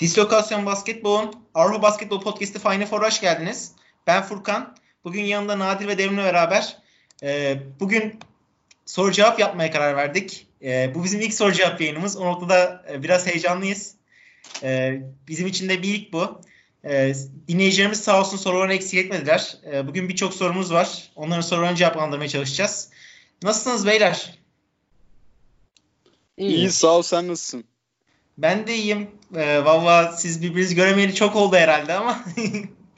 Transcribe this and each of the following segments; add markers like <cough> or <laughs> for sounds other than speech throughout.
Dislokasyon Basketbol'un Avrupa Basketbol Podcast'ı Final Four'a hoş geldiniz. Ben Furkan. Bugün yanında Nadir ve Devrim'le beraber e, bugün soru cevap yapmaya karar verdik. E, bu bizim ilk soru cevap yayınımız. O noktada e, biraz heyecanlıyız. E, bizim için de bir ilk bu. E, dinleyicilerimiz sağ olsun sorularını eksik etmediler. E, bugün birçok sorumuz var. Onların sorularını cevaplandırmaya çalışacağız. Nasılsınız beyler? İyi, İyi sağ ol sen nasılsın? Ben de iyiyim. Ee, Valla siz birbirinizi göremeyeli çok oldu herhalde ama.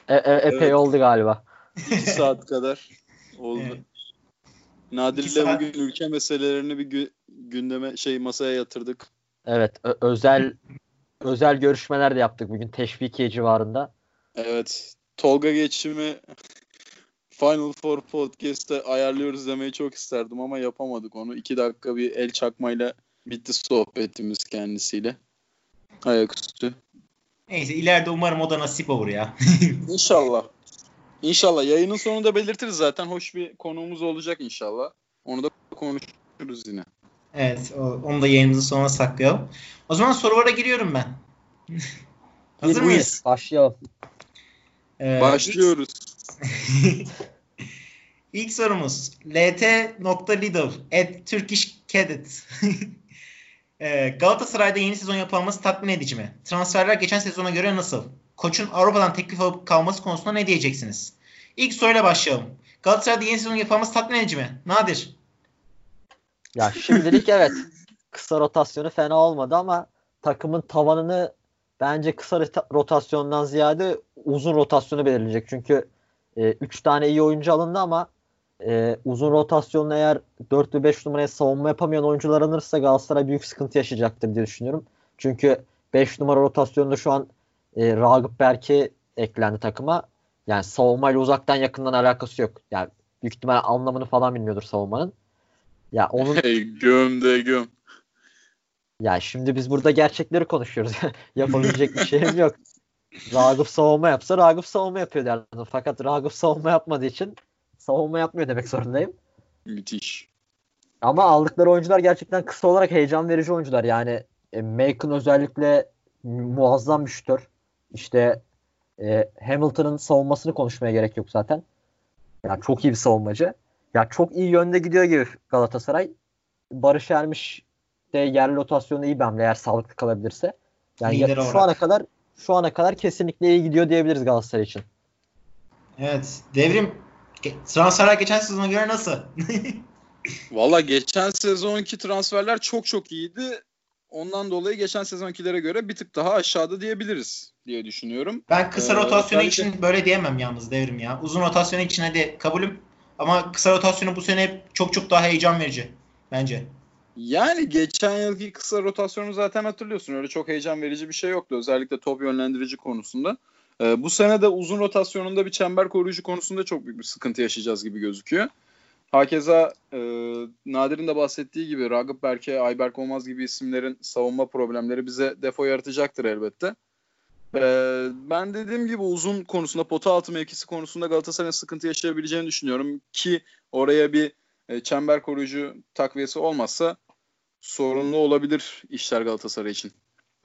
e, e, epey evet. oldu galiba. İki saat kadar oldu. Evet. Nadir'le saat... bugün ülke meselelerini bir gü- gündeme şey masaya yatırdık. Evet ö- özel özel görüşmeler de yaptık bugün Teşvikiye civarında. Evet. Tolga geçimi Final Four Podcast'te ayarlıyoruz demeyi çok isterdim ama yapamadık onu. İki dakika bir el çakmayla bitti sohbetimiz kendisiyle. Ayaküstü. Neyse ileride umarım o da nasip olur ya. <laughs> İnşallah. İnşallah. Yayının sonunda belirtiriz zaten. Hoş bir konuğumuz olacak inşallah. Onu da konuşuruz yine. Evet. Onu da yayınımızın sonuna saklayalım. O zaman sorulara giriyorum ben. <laughs> Hazır mıyız? Başlayalım. Ee, Başlıyoruz. <laughs> İlk sorumuz lt.lidl at Turkish Cadet Ee, Galatasaray'da yeni sezon yapılması tatmin edici mi? Transferler geçen sezona göre nasıl? Koçun Avrupa'dan teklif alıp kalması konusunda ne diyeceksiniz? İlk soruyla başlayalım. Galatasaray'da yeni sezon yapılması tatmin edici mi? Nadir. Ya şimdilik evet. Kısa rotasyonu fena olmadı ama takımın tavanını bence kısa rotasyondan ziyade uzun rotasyonu belirleyecek. Çünkü 3 e, tane iyi oyuncu alındı ama e, uzun rotasyonla eğer 4 ve 5 numaraya savunma yapamayan oyuncular alınırsa Galatasaray büyük sıkıntı yaşayacaktır diye düşünüyorum. Çünkü 5 numara rotasyonunda şu an e, Ragıp Berke eklendi takıma. Yani savunmayla uzaktan yakından alakası yok. Yani büyük ihtimal anlamını falan bilmiyordur savunmanın. Ya onun hey, göm de göm. Ya şimdi biz burada gerçekleri konuşuyoruz. <laughs> Yapabilecek bir şeyim yok. Ragıp savunma yapsa Ragıp savunma yapıyor derdim. Fakat Ragıp savunma yapmadığı için savunma yapmıyor demek zorundayım. Müthiş. Ama aldıkları oyuncular gerçekten kısa olarak heyecan verici oyuncular. Yani e, Macon özellikle muazzam bir şütör. İşte e, Hamilton'ın savunmasını konuşmaya gerek yok zaten. Yani çok iyi bir savunmacı. Ya çok iyi yönde gidiyor gibi Galatasaray. Barış Ermiş de yerli rotasyonu iyi bence eğer sağlıklı kalabilirse. Yani ya, şu ana kadar şu ana kadar kesinlikle iyi gidiyor diyebiliriz Galatasaray için. Evet. Devrim Transferler geçen sezona göre nasıl? <laughs> Valla geçen sezonki transferler çok çok iyiydi. Ondan dolayı geçen sezonkilere göre bir tık daha aşağıda diyebiliriz diye düşünüyorum. Ben kısa ee, rotasyonu için böyle diyemem yalnız devrim ya. Uzun rotasyonu için hadi kabulüm. Ama kısa rotasyonu bu sene çok çok daha heyecan verici bence. Yani geçen yılki kısa rotasyonu zaten hatırlıyorsun. Öyle çok heyecan verici bir şey yoktu. Özellikle top yönlendirici konusunda. E, bu sene de uzun rotasyonunda bir çember koruyucu konusunda çok büyük bir sıkıntı yaşayacağız gibi gözüküyor. Hakeza e, Nadir'in de bahsettiği gibi Ragıp Berke, Ayberk Olmaz gibi isimlerin savunma problemleri bize defo yaratacaktır elbette. E, ben dediğim gibi uzun konusunda pota altı mevkisi konusunda Galatasaray'ın sıkıntı yaşayabileceğini düşünüyorum ki oraya bir e, çember koruyucu takviyesi olmazsa sorunlu olabilir işler Galatasaray için.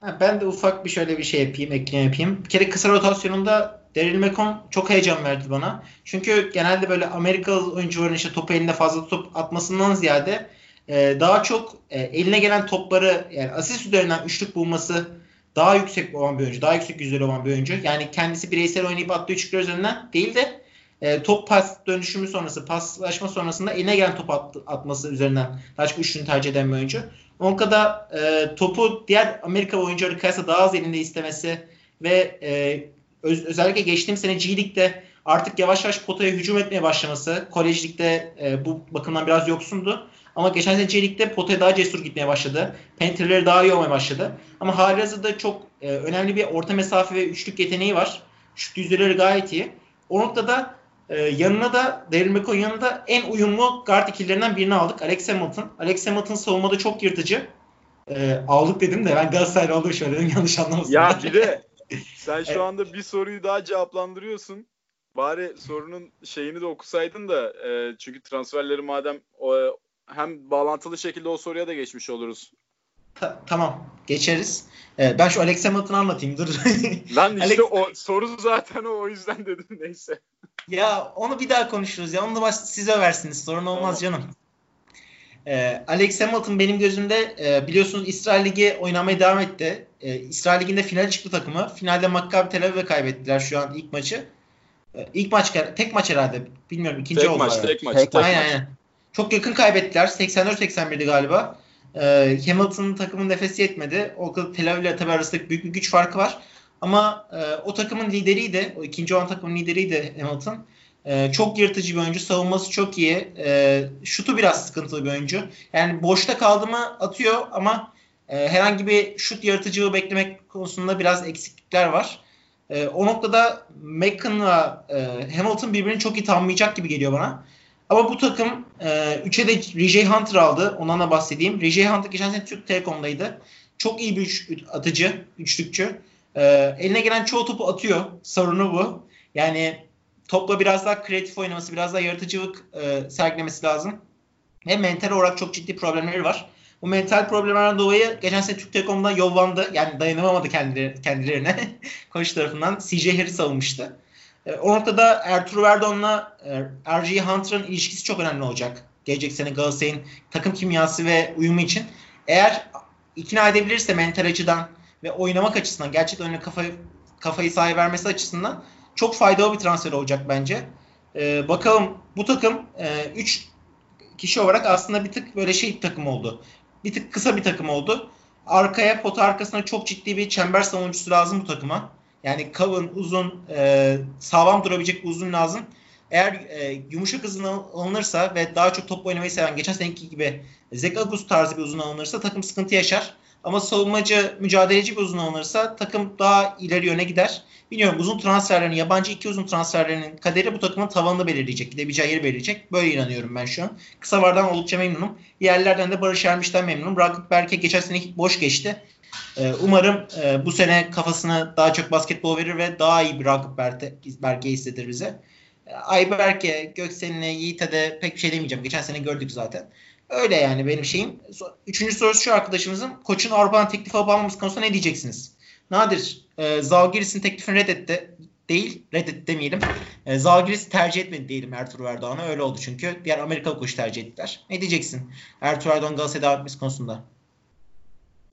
Ben de ufak bir şöyle bir şey yapayım, ekleme yapayım. Bir kere kısa rotasyonunda Daryl McCon çok heyecan verdi bana. Çünkü genelde böyle Amerikalı oyuncuların işte topu elinde fazla top atmasından ziyade e, daha çok e, eline gelen topları yani asist üzerinden üçlük bulması daha yüksek olan bir oyuncu. Daha yüksek yüzdeli olan bir oyuncu. Yani kendisi bireysel oynayıp attığı üçlükler üzerinden değil de e, top pas dönüşümü sonrası, paslaşma sonrasında eline gelen top at, atması üzerinden daha çok üçlüğünü tercih eden bir oyuncu. Monka'da e, topu diğer Amerika oyuncuları kıyasla daha az elinde istemesi ve e, öz, özellikle geçtiğim sene G League'de artık yavaş yavaş potaya hücum etmeye başlaması. Kolejlikte e, bu bakımdan biraz yoksundu. Ama geçen sene G League'de potaya daha cesur gitmeye başladı. Penetreleri daha iyi olmaya başladı. Ama halihazırda çok e, önemli bir orta mesafe ve üçlük yeteneği var. Şut yüzdeleri gayet iyi. O noktada ee, yanına da Daryl McCoy yanında en uyumlu guard ikililerinden birini aldık. Alex Hamilton. Alex Hamilton savunmada çok yırtıcı. Ee, aldık dedim de ben Galatasaraylı olduğu söyledim yanlış anlamasın. Ya bir de <laughs> sen şu anda bir soruyu daha cevaplandırıyorsun. Bari sorunun şeyini de okusaydın da e, çünkü transferleri madem o, hem bağlantılı şekilde o soruya da geçmiş oluruz Ta- tamam geçeriz. Ee, ben şu Alex Hamilton'ı anlatayım dur. <laughs> Lan işte Alex- o soru zaten o o yüzden dedim neyse. ya onu bir daha konuşuruz ya. Onu da baş- siz översiniz. Sorun olmaz canım. Ee, Alex Hamilton benim gözümde e, biliyorsunuz İsrail Ligi oynamaya devam etti. Ee, İsrail Ligi'nde final çıktı takımı. Finalde Maccabi Tel Aviv'e kaybettiler şu an ilk maçı. Ee, ilk maç tek maç herhalde. Bilmiyorum ikinci Tek oldu. maç, tek maç, Tek aynen maç. aynen. Çok yakın kaybettiler. 84-81'di galiba. Ee, Hamilton'ın takımın nefesi yetmedi. O kadar Tel Aviv ile tabii arasında büyük bir güç farkı var. Ama e, o takımın lideriydi. O ikinci olan takımın lideriydi Hamilton. E, çok yırtıcı bir oyuncu. Savunması çok iyi. E, şutu biraz sıkıntılı bir oyuncu. Yani boşta kaldı mı atıyor ama e, herhangi bir şut yaratıcılığı beklemek konusunda biraz eksiklikler var. E, o noktada Mackin'la e, Hamilton birbirini çok iyi tamamlayacak gibi geliyor bana. Ama bu takım 3'e de RJ Hunter aldı. Ondan da bahsedeyim. RJ Hunter geçen sene Türk Telekom'daydı. Çok iyi bir üç, atıcı, üçlükçü. E, eline gelen çoğu topu atıyor. Sorunu bu. Yani topla biraz daha kreatif oynaması, biraz daha yaratıcılık e, sergilemesi lazım. Ve mental olarak çok ciddi problemleri var. Bu mental problemlerden dolayı geçen sene Türk Telekom'da yollandı. Yani dayanamamadı kendileri, kendilerine. <laughs> Koç tarafından. CJ Harris alınmıştı. E, o noktada Ertuğrul Verdon'la e, RG Hunter'ın ilişkisi çok önemli olacak. Gelecek sene Galatasaray'ın takım kimyası ve uyumu için. Eğer ikna edebilirse mental açıdan ve oynamak açısından gerçekten önüne kafayı, kafayı sahaya vermesi açısından çok faydalı bir transfer olacak bence. E, bakalım bu takım 3 e, kişi olarak aslında bir tık böyle şey takım oldu. Bir tık kısa bir takım oldu. Arkaya pota arkasına çok ciddi bir çember savunucusu lazım bu takıma. Yani kalın, uzun, e, sağlam durabilecek uzun lazım. Eğer e, yumuşak hızın alınırsa ve daha çok top oynamayı seven geçen seneki gibi Zek Agus tarzı bir uzun alınırsa takım sıkıntı yaşar. Ama savunmacı, mücadeleci bir uzun alınırsa takım daha ileri yöne gider. Bilmiyorum uzun transferlerin, yabancı iki uzun transferlerinin kaderi bu takımın tavanını belirleyecek. Gidebileceği yeri belirleyecek. Böyle inanıyorum ben şu an. Kısa vardan oldukça memnunum. Yerlerden de Barış Ermiş'ten memnunum. Ragıp Berke geçen sene boş geçti. Umarım bu sene kafasını daha çok basketbol verir ve daha iyi bir Ragıp Berke hissedir bize. Ayberke, Göksel'ine, Yiğit'e de pek bir şey demeyeceğim. Geçen sene gördük zaten. Öyle yani benim şeyim. Üçüncü sorusu şu arkadaşımızın. Koçun Avrupa'dan teklif alıp almaması konusunda ne diyeceksiniz? Nadir, e, Zalgiris'in teklifini reddetti. Değil, reddetti demeyelim. E, Zalgiris tercih etmedi diyelim Ertuğrul Erdoğan'a. Öyle oldu çünkü. Diğer Amerikalı koç tercih ettiler. Ne diyeceksin Ertuğrul Erdoğan Galatasaray'a devam etmesi konusunda?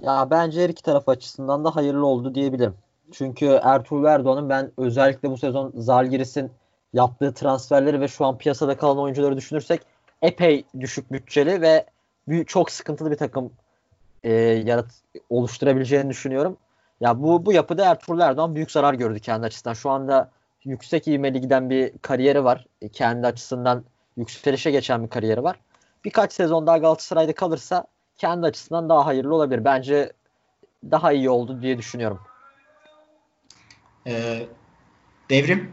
Ya bence her iki taraf açısından da hayırlı oldu diyebilirim. Çünkü Ertuğrul Erdoğan'ın ben özellikle bu sezon Zalgiris'in yaptığı transferleri ve şu an piyasada kalan oyuncuları düşünürsek epey düşük bütçeli ve çok sıkıntılı bir takım e, yarat oluşturabileceğini düşünüyorum. Ya bu bu yapıda Ertuğrul Erdoğan büyük zarar gördü kendi açısından. Şu anda yüksek ivmeli giden bir kariyeri var. E, kendi açısından yükselişe geçen bir kariyeri var. Birkaç sezon daha Galatasaray'da kalırsa kendi açısından daha hayırlı olabilir. Bence daha iyi oldu diye düşünüyorum. Ee, devrim?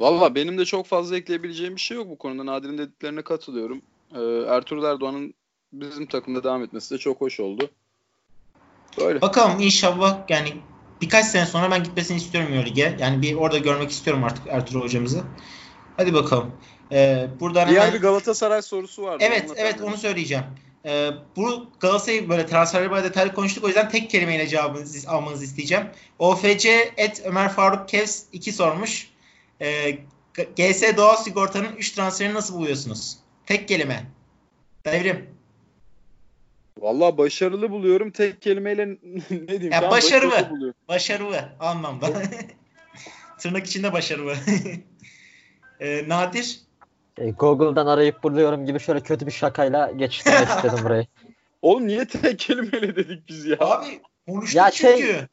Valla benim de çok fazla ekleyebileceğim bir şey yok bu konuda. Nadir'in dediklerine katılıyorum. Ee, Ertuğrul Erdoğan'ın bizim takımda devam etmesi de çok hoş oldu. Böyle. Bakalım inşallah yani birkaç sene sonra ben gitmesini istiyorum Euroleague'e. Yani bir orada görmek istiyorum artık Ertuğrul hocamızı. Hadi bakalım. Ee, buradan Diğer hemen... bir Galatasaray sorusu vardı. Evet evet onu söyleyeceğim. Ee, bu Galatasaray'ı böyle transferleri böyle detaylı konuştuk. O yüzden tek kelimeyle cevabınızı almanızı isteyeceğim. OFC et Ömer Faruk Kevs 2 sormuş. Ee, GS Doğal Sigorta'nın 3 transferini nasıl buluyorsunuz? Tek kelime. Devrim. Valla başarılı buluyorum. Tek kelimeyle <laughs> ne diyeyim? Ya başarılı. Başarılı anlamda. <laughs> Tırnak içinde başarılı. <laughs> ee, Nadir. E, Google'dan arayıp buluyorum gibi şöyle kötü bir şakayla geçiştirmek <laughs> istedim burayı. Oğlum niye tek kelimeyle dedik biz ya? Abi konuştuk ya çünkü. Şey,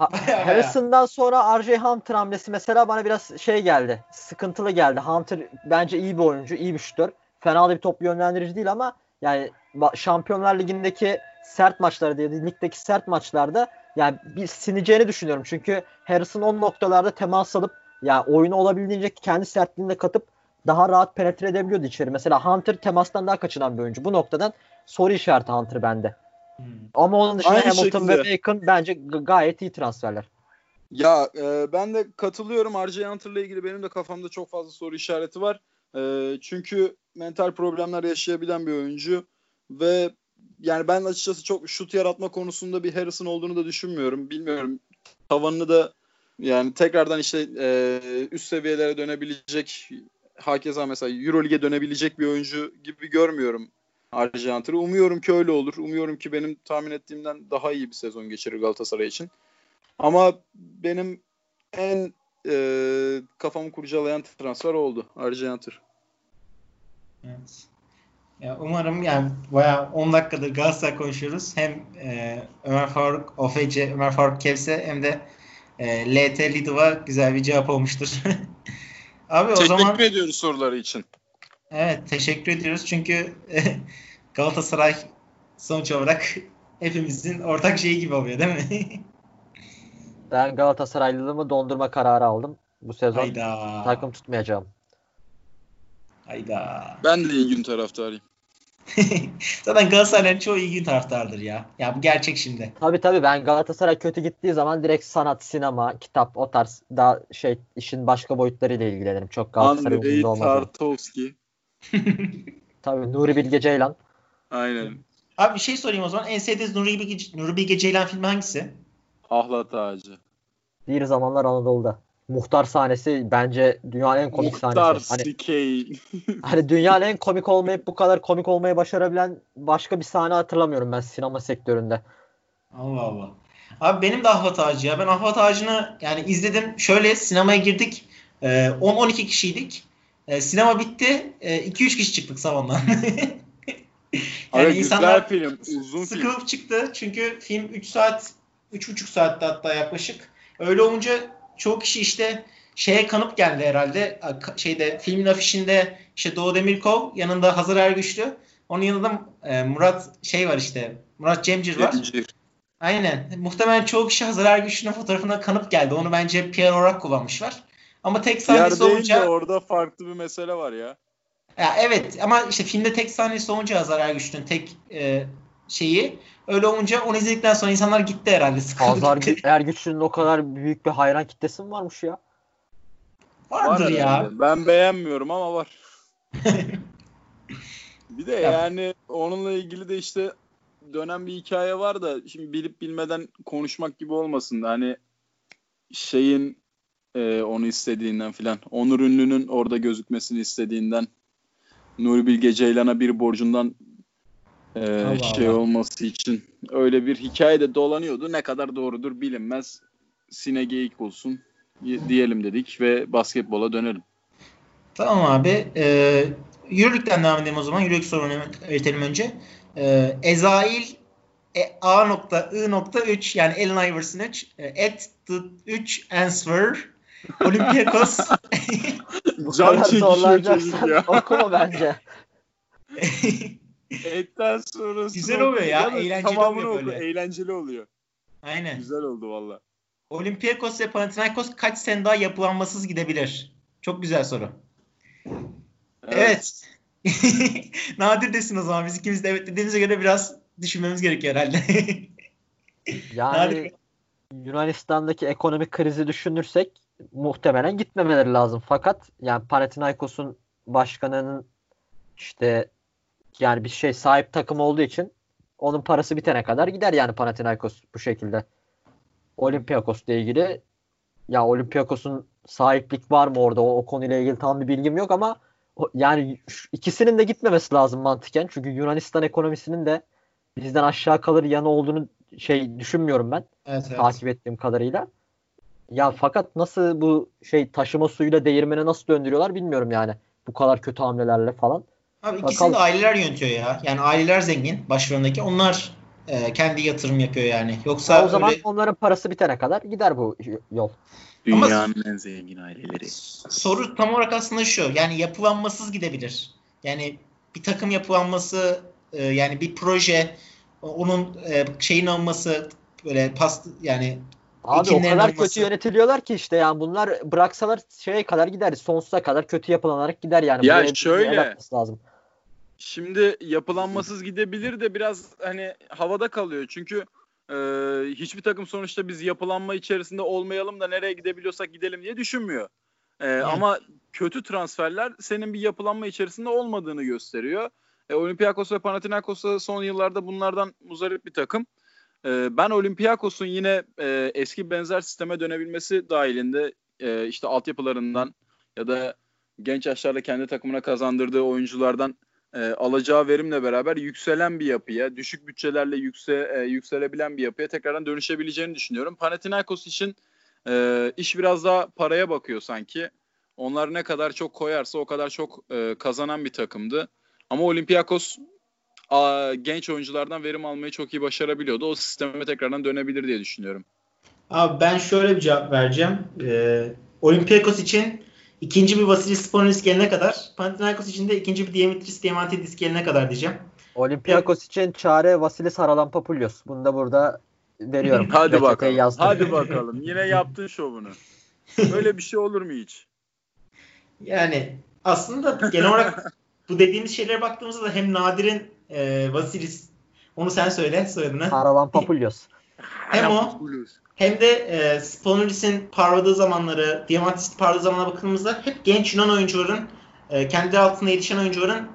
<laughs> Harrison'dan sonra RJ Hunter hamlesi mesela bana biraz şey geldi. Sıkıntılı geldi. Hunter bence iyi bir oyuncu, iyi bir şutör. Fena da bir top yönlendirici değil ama yani Şampiyonlar Ligi'ndeki sert maçlarda ya da ligdeki sert maçlarda yani bir sineceğini düşünüyorum. Çünkü Harrison on noktalarda temas alıp yani oyunu olabildiğince kendi sertliğinde katıp daha rahat penetre edebiliyordu içeri. Mesela Hunter temastan daha kaçınan bir oyuncu. Bu noktadan soru işareti Hunter bende. Hmm. Ama onun dışında Aynı Hamilton şekilde. ve Bacon bence gayet iyi transferler. Ya e, ben de katılıyorum. RJ Hunter'la ilgili benim de kafamda çok fazla soru işareti var. E, çünkü mental problemler yaşayabilen bir oyuncu ve yani ben açıkçası çok şut yaratma konusunda bir Harrison olduğunu da düşünmüyorum. Bilmiyorum. Tavanını da yani tekrardan işte e, üst seviyelere dönebilecek hakeza mesela Euroleague'e dönebilecek bir oyuncu gibi görmüyorum Arjantin'i. Umuyorum ki öyle olur. Umuyorum ki benim tahmin ettiğimden daha iyi bir sezon geçirir Galatasaray için. Ama benim en e, kafamı kurcalayan transfer oldu Arjantin. Evet. Ya umarım yani bayağı 10 dakikadır Galatasaray konuşuyoruz. Hem e, Ömer Faruk Ofece, Ömer Faruk Kevse hem de e, LT Lidov'a güzel bir cevap olmuştur. <laughs> Abi teşekkür o zaman Teşekkür ediyoruz soruları için. Evet, teşekkür ediyoruz. Çünkü <laughs> Galatasaray sonuç olarak hepimizin ortak şeyi gibi oluyor değil mi? <laughs> ben Galatasaraylılığımı dondurma kararı aldım. Bu sezon Hayda. takım tutmayacağım. Hayda. Ben de iyi gün taraftarıyım. <laughs> Zaten Galatasaray'ın çoğu gün taraftardır ya. Ya bu gerçek şimdi. Tabii tabii ben Galatasaray kötü gittiği zaman direkt sanat, sinema, kitap o tarz daha şey işin başka boyutlarıyla ilgilenirim. Çok Galatasaray umurumda olmaz. Tartovski. <laughs> tabii Nuri Bilge Ceylan. Aynen. Abi bir şey sorayım o zaman. En sevdiğiniz Nuri Bilge, Nuri Bilge Ceylan filmi hangisi? Ahlat Ağacı. Bir zamanlar Anadolu'da. Muhtar sahnesi bence dünyanın en komik Muhtar sahnesi. Hani, <laughs> hani dünyanın en komik olmayıp bu kadar komik olmayı başarabilen başka bir sahne hatırlamıyorum ben sinema sektöründe. Allah Allah. Abi benim de Ahvat Ağacı ya. Ben Ahvat Ağacı'nı yani izledim. Şöyle sinemaya girdik. 10-12 e, kişiydik. E, sinema bitti. 2-3 e, kişi çıktık salondan. <laughs> yani Abi insanlar güzel film. Uzun sıkılıp film. çıktı. Çünkü film 3 saat 3,5 saatte hatta yaklaşık. Öyle olunca çoğu kişi işte şeye kanıp geldi herhalde. Şeyde filmin afişinde işte Doğu Demirkol yanında Hazır Ergüçlü. Onun yanında e, Murat şey var işte. Murat Cemcir var. Cemcir. Aynen. Muhtemelen çoğu kişi Hazır Ergüçlü'nün fotoğrafına kanıp geldi. Onu bence PR olarak kullanmışlar. Ama tek sahnesi olunca... orada farklı bir mesele var ya. Ya evet ama işte filmde tek sahnesi olunca Hazar Ergüçlü'nün tek e, şeyi. Öyle olunca onu izledikten sonra insanlar gitti herhalde. Hazar Ergüçlü'nün o kadar büyük bir hayran kitlesi mi varmış ya? Vardır var ya. Yani. Ben beğenmiyorum ama var. <laughs> bir de yani onunla ilgili de işte dönen bir hikaye var da şimdi bilip bilmeden konuşmak gibi olmasın. Hani şeyin e, onu istediğinden filan. Onur Ünlü'nün orada gözükmesini istediğinden Nuri Bilge Ceylan'a bir borcundan e, Allah şey Allah. olması için öyle bir hikaye de dolanıyordu. Ne kadar doğrudur bilinmez. Sine geyik olsun diyelim dedik ve basketbola dönelim. Tamam abi. Ee, Euroleague'den devam edelim o zaman. Euroleague sorunu eritelim önce. Ee, Ezail e, A nokta I nokta 3 yani Allen Iverson 3 e, at the 3 answer <laughs> Olympiakos Can çekişiyor ya. Okuma bence. <laughs> Etten sonrası Güzel oluyor ya. Eğlenceli oluyor böyle. Oku, eğlenceli oluyor. Aynen. Güzel oldu valla. Olympiakos ve Panathinaikos kaç sene daha yapılanmasız gidebilir? Çok güzel soru. Evet. evet. <laughs> Nadir desin o zaman. Biz ikimiz de evet dediğimize göre biraz düşünmemiz gerekiyor herhalde. <laughs> yani Nadir. Yunanistan'daki ekonomik krizi düşünürsek muhtemelen gitmemeleri lazım. Fakat yani Panathinaikos'un başkanının işte yani bir şey sahip takım olduğu için onun parası bitene kadar gider yani Panathinaikos bu şekilde. Olympiakos'la ilgili ya Olympiakos'un sahiplik var mı orada o, o konuyla ilgili tam bir bilgim yok ama o, yani ikisinin de gitmemesi lazım mantıken. Çünkü Yunanistan ekonomisinin de bizden aşağı kalır yanı olduğunu şey düşünmüyorum ben. Evet, evet. Takip ettiğim kadarıyla. Ya fakat nasıl bu şey taşıma suyuyla değirmene nasıl döndürüyorlar bilmiyorum yani. Bu kadar kötü hamlelerle falan. Abi ikisini Bakalım. de aileler yönetiyor ya. Yani aileler zengin başlarındaki. Onlar e, kendi yatırım yapıyor yani. Yoksa ya o zaman öyle... onların parası bitene kadar gider bu yol. Dünyanın Ama en zengin aileleri. Soru tam olarak aslında şu. Yani yapılanmasız gidebilir. Yani bir takım yapılanması e, yani bir proje onun e, şeyin olması böyle past yani Abi o kadar olması. kötü yönetiliyorlar ki işte yani bunlar bıraksalar şeye kadar gider. Sonsuza kadar kötü yapılanarak gider yani. Ya Buraya şöyle. Lazım. Şimdi yapılanmasız gidebilir de biraz hani havada kalıyor. Çünkü e, hiçbir takım sonuçta biz yapılanma içerisinde olmayalım da nereye gidebiliyorsak gidelim diye düşünmüyor. E, Ama kötü transferler senin bir yapılanma içerisinde olmadığını gösteriyor. E, Olympiakos ve Panathinaikos da son yıllarda bunlardan muzdarip bir takım. E, ben Olympiakos'un yine e, eski benzer sisteme dönebilmesi dahilinde e, işte altyapılarından ya da genç yaşlarda kendi takımına kazandırdığı oyunculardan e, alacağı verimle beraber yükselen bir yapıya, düşük bütçelerle yükse, e, yükselebilen bir yapıya tekrardan dönüşebileceğini düşünüyorum. Panathinaikos için e, iş biraz daha paraya bakıyor sanki. Onlar ne kadar çok koyarsa o kadar çok e, kazanan bir takımdı. Ama Olympiakos a, genç oyunculardan verim almayı çok iyi başarabiliyordu. O sisteme tekrardan dönebilir diye düşünüyorum. Abi ben şöyle bir cevap vereceğim. Ee, Olympiakos için ikinci bir Vasilis Spolinis gelene kadar, Panathinaikos için de ikinci bir Dimitris Diamantidis gelene kadar diyeceğim. Olympiakos için çare Vasilis Haralampopoulos. Bunu da burada veriyorum. <laughs> Hadi bakalım. yazdım. Hadi <laughs> bakalım. Yine yaptın şovunu. Böyle bir şey olur mu hiç? Yani aslında genel olarak bu dediğimiz şeylere baktığımızda da hem Nadir'in e, Vasilis onu sen söyle soyadını. Haralampopoulos. Hem o hem de e, Spolinis'in parladığı zamanları, Diamantis'in parladığı zamana bakıldığımızda hep genç Yunan oyuncuların e, kendi altında yetişen oyuncuların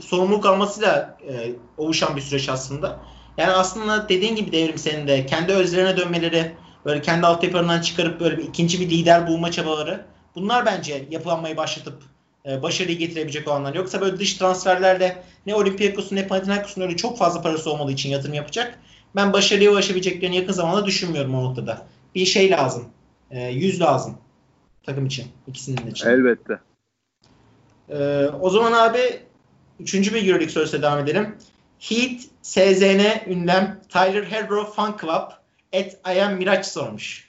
sorumluluk almasıyla e, oluşan bir süreç aslında. Yani aslında dediğin gibi devrim senin de kendi özlerine dönmeleri, böyle kendi altyapılarından çıkarıp böyle bir ikinci bir lider bulma çabaları. Bunlar bence yapılanmayı başlatıp e, başarıyı getirebilecek olanlar. Yoksa böyle dış transferlerle ne Olympiakos'un ne Panathinaikos'un öyle çok fazla parası olmadığı için yatırım yapacak. Ben başarıya ulaşabileceklerini yakın zamanda düşünmüyorum o noktada. Bir şey lazım. E, yüz lazım. Takım için. ikisinin de için. Elbette. E, o zaman abi üçüncü bir Euroleague sorusuyla devam edelim. Heat, SZN, ünlem, Tyler Herro, Fan Club, et Ayam Miraç sormuş.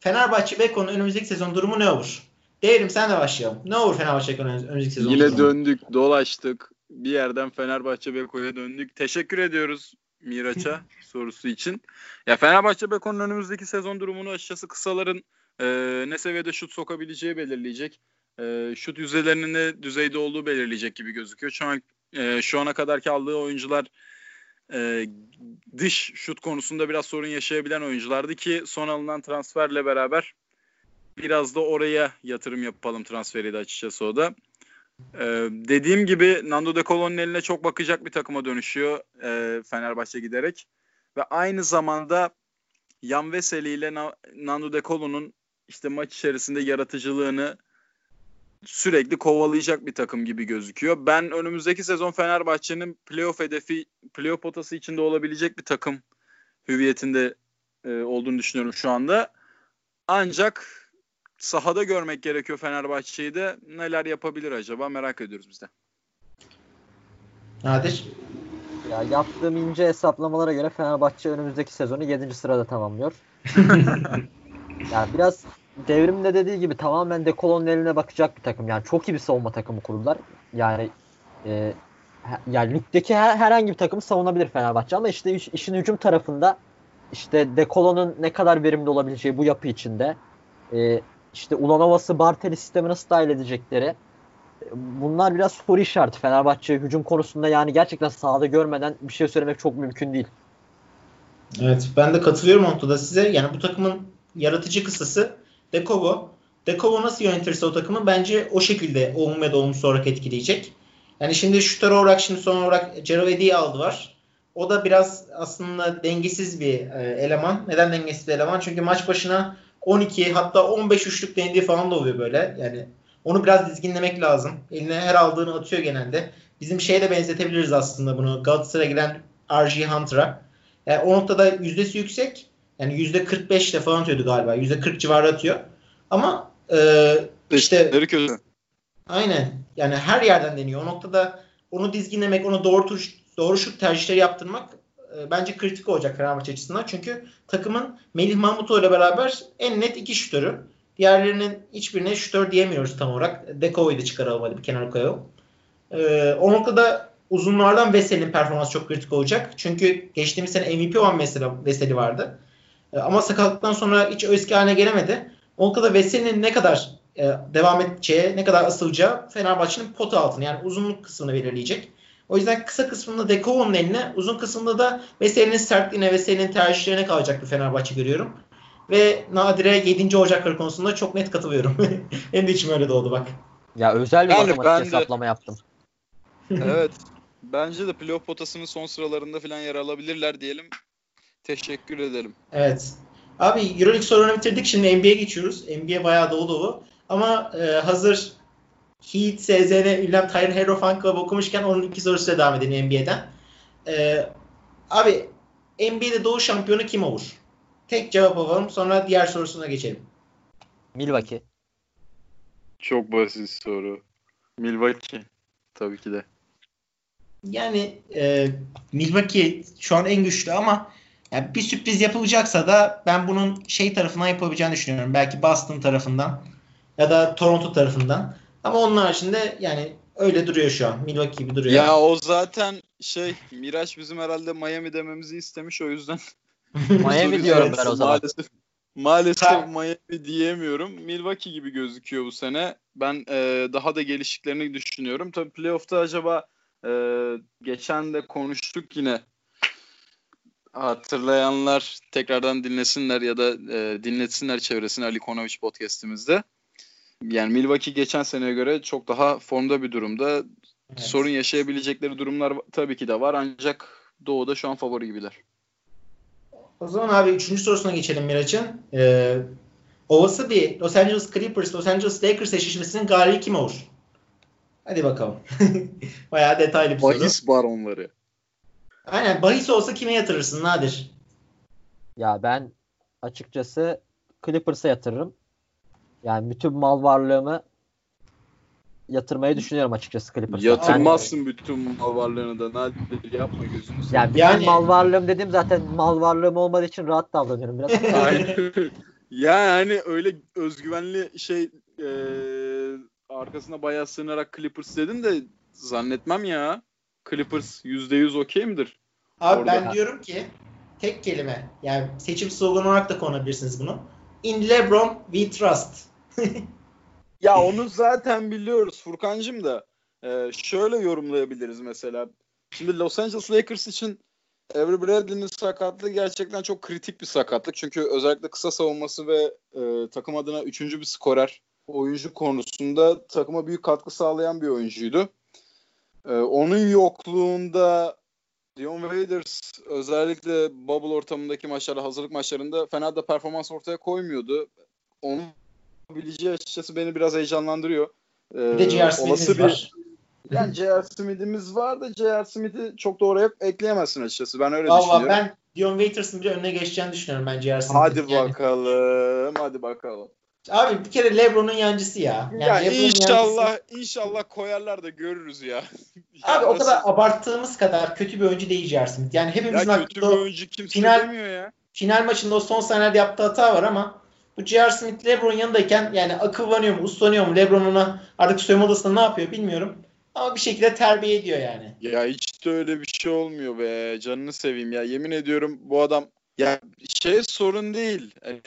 Fenerbahçe Beko'nun önümüzdeki sezon durumu ne olur? Devrim sen de başlayalım. Ne olur Fenerbahçe Beko'nun önümüzdeki sezon Yine durumu? döndük, dolaştık. Bir yerden Fenerbahçe Beko'ya döndük. Teşekkür ediyoruz Miraç'a sorusu için. Ya Fenerbahçe Beko'nun önümüzdeki sezon durumunu açıkçası kısaların e, ne seviyede şut sokabileceği belirleyecek. E, şut yüzeylerinin ne düzeyde olduğu belirleyecek gibi gözüküyor. Şu an e, şu ana kadarki aldığı oyuncular e, dış şut konusunda biraz sorun yaşayabilen oyunculardı ki son alınan transferle beraber biraz da oraya yatırım yapalım transferiydi açıkçası o da. Ee, dediğim gibi Nando De Colo'nun eline çok bakacak bir takıma dönüşüyor e, Fenerbahçe giderek. Ve aynı zamanda Yan Veseli ile Na- Nando De Colo'nun işte maç içerisinde yaratıcılığını sürekli kovalayacak bir takım gibi gözüküyor. Ben önümüzdeki sezon Fenerbahçe'nin playoff hedefi, playoff potası içinde olabilecek bir takım hüviyetinde e, olduğunu düşünüyorum şu anda. Ancak sahada görmek gerekiyor Fenerbahçe'yi de. Neler yapabilir acaba merak ediyoruz biz de. Nadir? Ya yaptığım ince hesaplamalara göre Fenerbahçe önümüzdeki sezonu 7. sırada tamamlıyor. <laughs> yani biraz devrimde dediği gibi tamamen Dekolon'un eline bakacak bir takım. Yani çok iyi bir savunma takımı kurdular. Yani e, yani ligdeki her, herhangi bir takımı savunabilir Fenerbahçe ama işte iş- işin hücum tarafında işte Dekolon'un ne kadar verimli olabileceği bu yapı içinde e, işte Ulanovas'ı Barteli sistemi nasıl dahil edecekleri bunlar biraz soru işareti Fenerbahçe hücum konusunda yani gerçekten sahada görmeden bir şey söylemek çok mümkün değil. Evet ben de katılıyorum noktada size. Yani bu takımın yaratıcı kısası Dekovo. Dekovo nasıl yönetirse o takımı bence o şekilde olumlu ve olumsuz olarak etkileyecek. Yani şimdi şutör olarak şimdi son olarak Cerovedi'yi aldılar. O da biraz aslında dengesiz bir e, eleman. Neden dengesiz bir eleman? Çünkü maç başına 12 hatta 15 üçlük denediği falan da oluyor böyle. Yani onu biraz dizginlemek lazım. Eline her aldığını atıyor genelde. Bizim şeyle benzetebiliriz aslında bunu. Galatasaray'a giden R.G. Hunter'a. Yani o noktada yüzdesi yüksek. Yani yüzde 45 ile falan atıyordu galiba. Yüzde 40 civarı atıyor. Ama e, işte kötü. aynen yani her yerden deniyor. O noktada onu dizginlemek, onu doğru tuş, doğru şut tercihleri yaptırmak e, bence kritik olacak Fenerbahçe açısından. Çünkü takımın Melih Mahmutoğlu ile beraber en net iki şütörü. Diğerlerinin hiçbirine şütör diyemiyoruz tam olarak. Deko'yu da çıkaralım hadi bir kenara koyalım. E, o noktada uzunlardan Veseli'nin performansı çok kritik olacak. Çünkü geçtiğimiz sene MVP olan Veseli, Veseli vardı. E, ama sakatlıktan sonra hiç eski haline gelemedi. O noktada Veseli'nin ne kadar e, devam edeceği, ne kadar asılacağı Fenerbahçe'nin pot altını yani uzunluk kısmını belirleyecek. O yüzden kısa kısmında Dekovo'nun eline, uzun kısmında da Veseli'nin sertliğine, Veseli'nin tercihlerine kalacak bir Fenerbahçe görüyorum. Ve Nadir'e 7. Ocakları konusunda çok net katılıyorum. <laughs> Benim de içim öyle doğdu bak. Ya özel bir Yani matematik ben de- hesaplama yaptım. <laughs> evet. <laughs> Bence de playoff potasının son sıralarında falan yer alabilirler diyelim. Teşekkür edelim. Evet. Abi Euroleague sorunu bitirdik. Şimdi NBA'ye geçiyoruz. NBA bayağı dolu dolu. Ama e, hazır Heat, SZN, Ünlem, Tyron Hero Fan Club okumuşken onun iki sorusuyla devam edelim NBA'den. E, abi NBA'de doğu şampiyonu kim olur? Tek cevap alalım. Sonra diğer sorusuna geçelim. Milwaukee. Çok basit soru. Milwaukee. Tabii ki de. Yani e, Milwaukee şu an en güçlü ama yani bir sürpriz yapılacaksa da ben bunun şey tarafından yapabileceğini düşünüyorum. Belki Boston tarafından ya da Toronto tarafından. Ama onun haricinde yani öyle duruyor şu an. Milwaukee gibi duruyor. Ya o zaten şey Miraç bizim herhalde Miami dememizi istemiş o yüzden. <laughs> Miami diyorum ben o zaman. Maalesef, maalesef Ha. Miami diyemiyorum. Milwaukee gibi gözüküyor bu sene. Ben e, daha da geliştiklerini düşünüyorum. Tabii playoff'ta acaba e, geçen de konuştuk yine. Hatırlayanlar tekrardan dinlesinler ya da e, dinletsinler çevresini Ali Konovic podcast'imizde. Yani Milwaukee geçen seneye göre çok daha formda bir durumda. Evet. Sorun yaşayabilecekleri durumlar tabii ki de var ancak Doğu'da şu an favori gibiler. O zaman abi üçüncü sorusuna geçelim Miraç'ın. Ee, olası bir Los Angeles Clippers, Los Angeles Lakers eşleşmesinin galibi kim olur? Hadi bakalım. <laughs> Bayağı detaylı bir soru. Bahis baronları. Aynen bahis olsa kime yatırırsın Nadir? Ya ben açıkçası Clippers'a yatırırım. Yani bütün mal varlığımı yatırmayı düşünüyorum açıkçası Clippers'a. Yatırmazsın bütün mal varlığını da. Nadir yapma gözünü seveyim. Yani, Yani- mal varlığım dediğim zaten mal varlığım olmadığı için rahat davranıyorum biraz. <laughs> Yani hani öyle özgüvenli şey e, arkasına bayağı sığınarak Clippers dedin de zannetmem ya. Clippers %100 okey midir? Abi Orada. ben diyorum ki tek kelime yani seçim sloganı olarak da konabilirsiniz bunu. In LeBron we trust. <laughs> Ya onu zaten biliyoruz Furkancığım da. Ee, şöyle yorumlayabiliriz mesela. Şimdi Los Angeles Lakers için Avery Bradley'nin sakatlığı gerçekten çok kritik bir sakatlık. Çünkü özellikle kısa savunması ve e, takım adına üçüncü bir skorer oyuncu konusunda takıma büyük katkı sağlayan bir oyuncuydu. E, onun yokluğunda Dion Waiters özellikle bubble ortamındaki maçlarda, hazırlık maçlarında fena da performans ortaya koymuyordu. Onun bileceği açıkçası beni biraz heyecanlandırıyor. Ee, Bir de J.R. olası Smith'imiz bir- var. Yani J.R. Smith'imiz var da J.R. Smith'i çok da oraya ekleyemezsin açıkçası. Ben öyle Valla düşünüyorum. ben Dion Waiters'ın bile önüne geçeceğini düşünüyorum ben J.R. Smith'in. Hadi Yani- bakalım. Hadi bakalım. Abi bir kere LeBron'un yancısı ya. Yani ya LeBron'un inşallah yancısı- inşallah koyarlar da görürüz ya. Abi o kadar abarttığımız kadar kötü bir oyuncu değil J.R. Smith. Yani hepimizin ya kötü bir oyuncu kimse final- demiyor ya. final maçında o son saniyede yaptığı hata var ama bu J.R. Smith LeBron'un yanındayken yani akıllanıyor mu, uslanıyor mu, LeBron ona artık soyunma odasında ne yapıyor bilmiyorum. Ama bir şekilde terbiye ediyor yani. Ya hiç de öyle bir şey olmuyor be. Canını seveyim ya. Yemin ediyorum bu adam ya şey sorun değil. Hani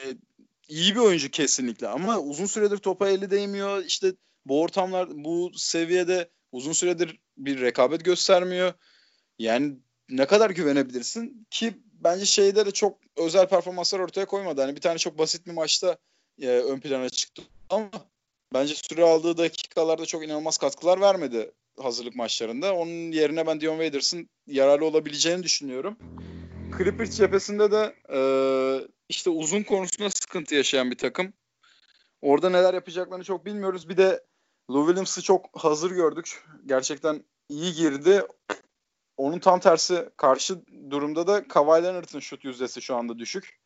iyi bir oyuncu kesinlikle ama uzun süredir topa eli değmiyor. İşte bu ortamlar bu seviyede uzun süredir bir rekabet göstermiyor. Yani ne kadar güvenebilirsin ki bence şeyde de çok özel performanslar ortaya koymadı. Hani bir tane çok basit bir maçta e, ön plana çıktı ama bence süre aldığı dakikalarda çok inanılmaz katkılar vermedi hazırlık maçlarında. Onun yerine ben Dion Waiters'ın yararlı olabileceğini düşünüyorum. Clippers cephesinde de e, işte uzun konusunda sıkıntı yaşayan bir takım. Orada neler yapacaklarını çok bilmiyoruz. Bir de Lou Williams'ı çok hazır gördük. Gerçekten iyi girdi. Onun tam tersi karşı durumda da Kawhi Leonard'ın şut yüzdesi şu anda düşük.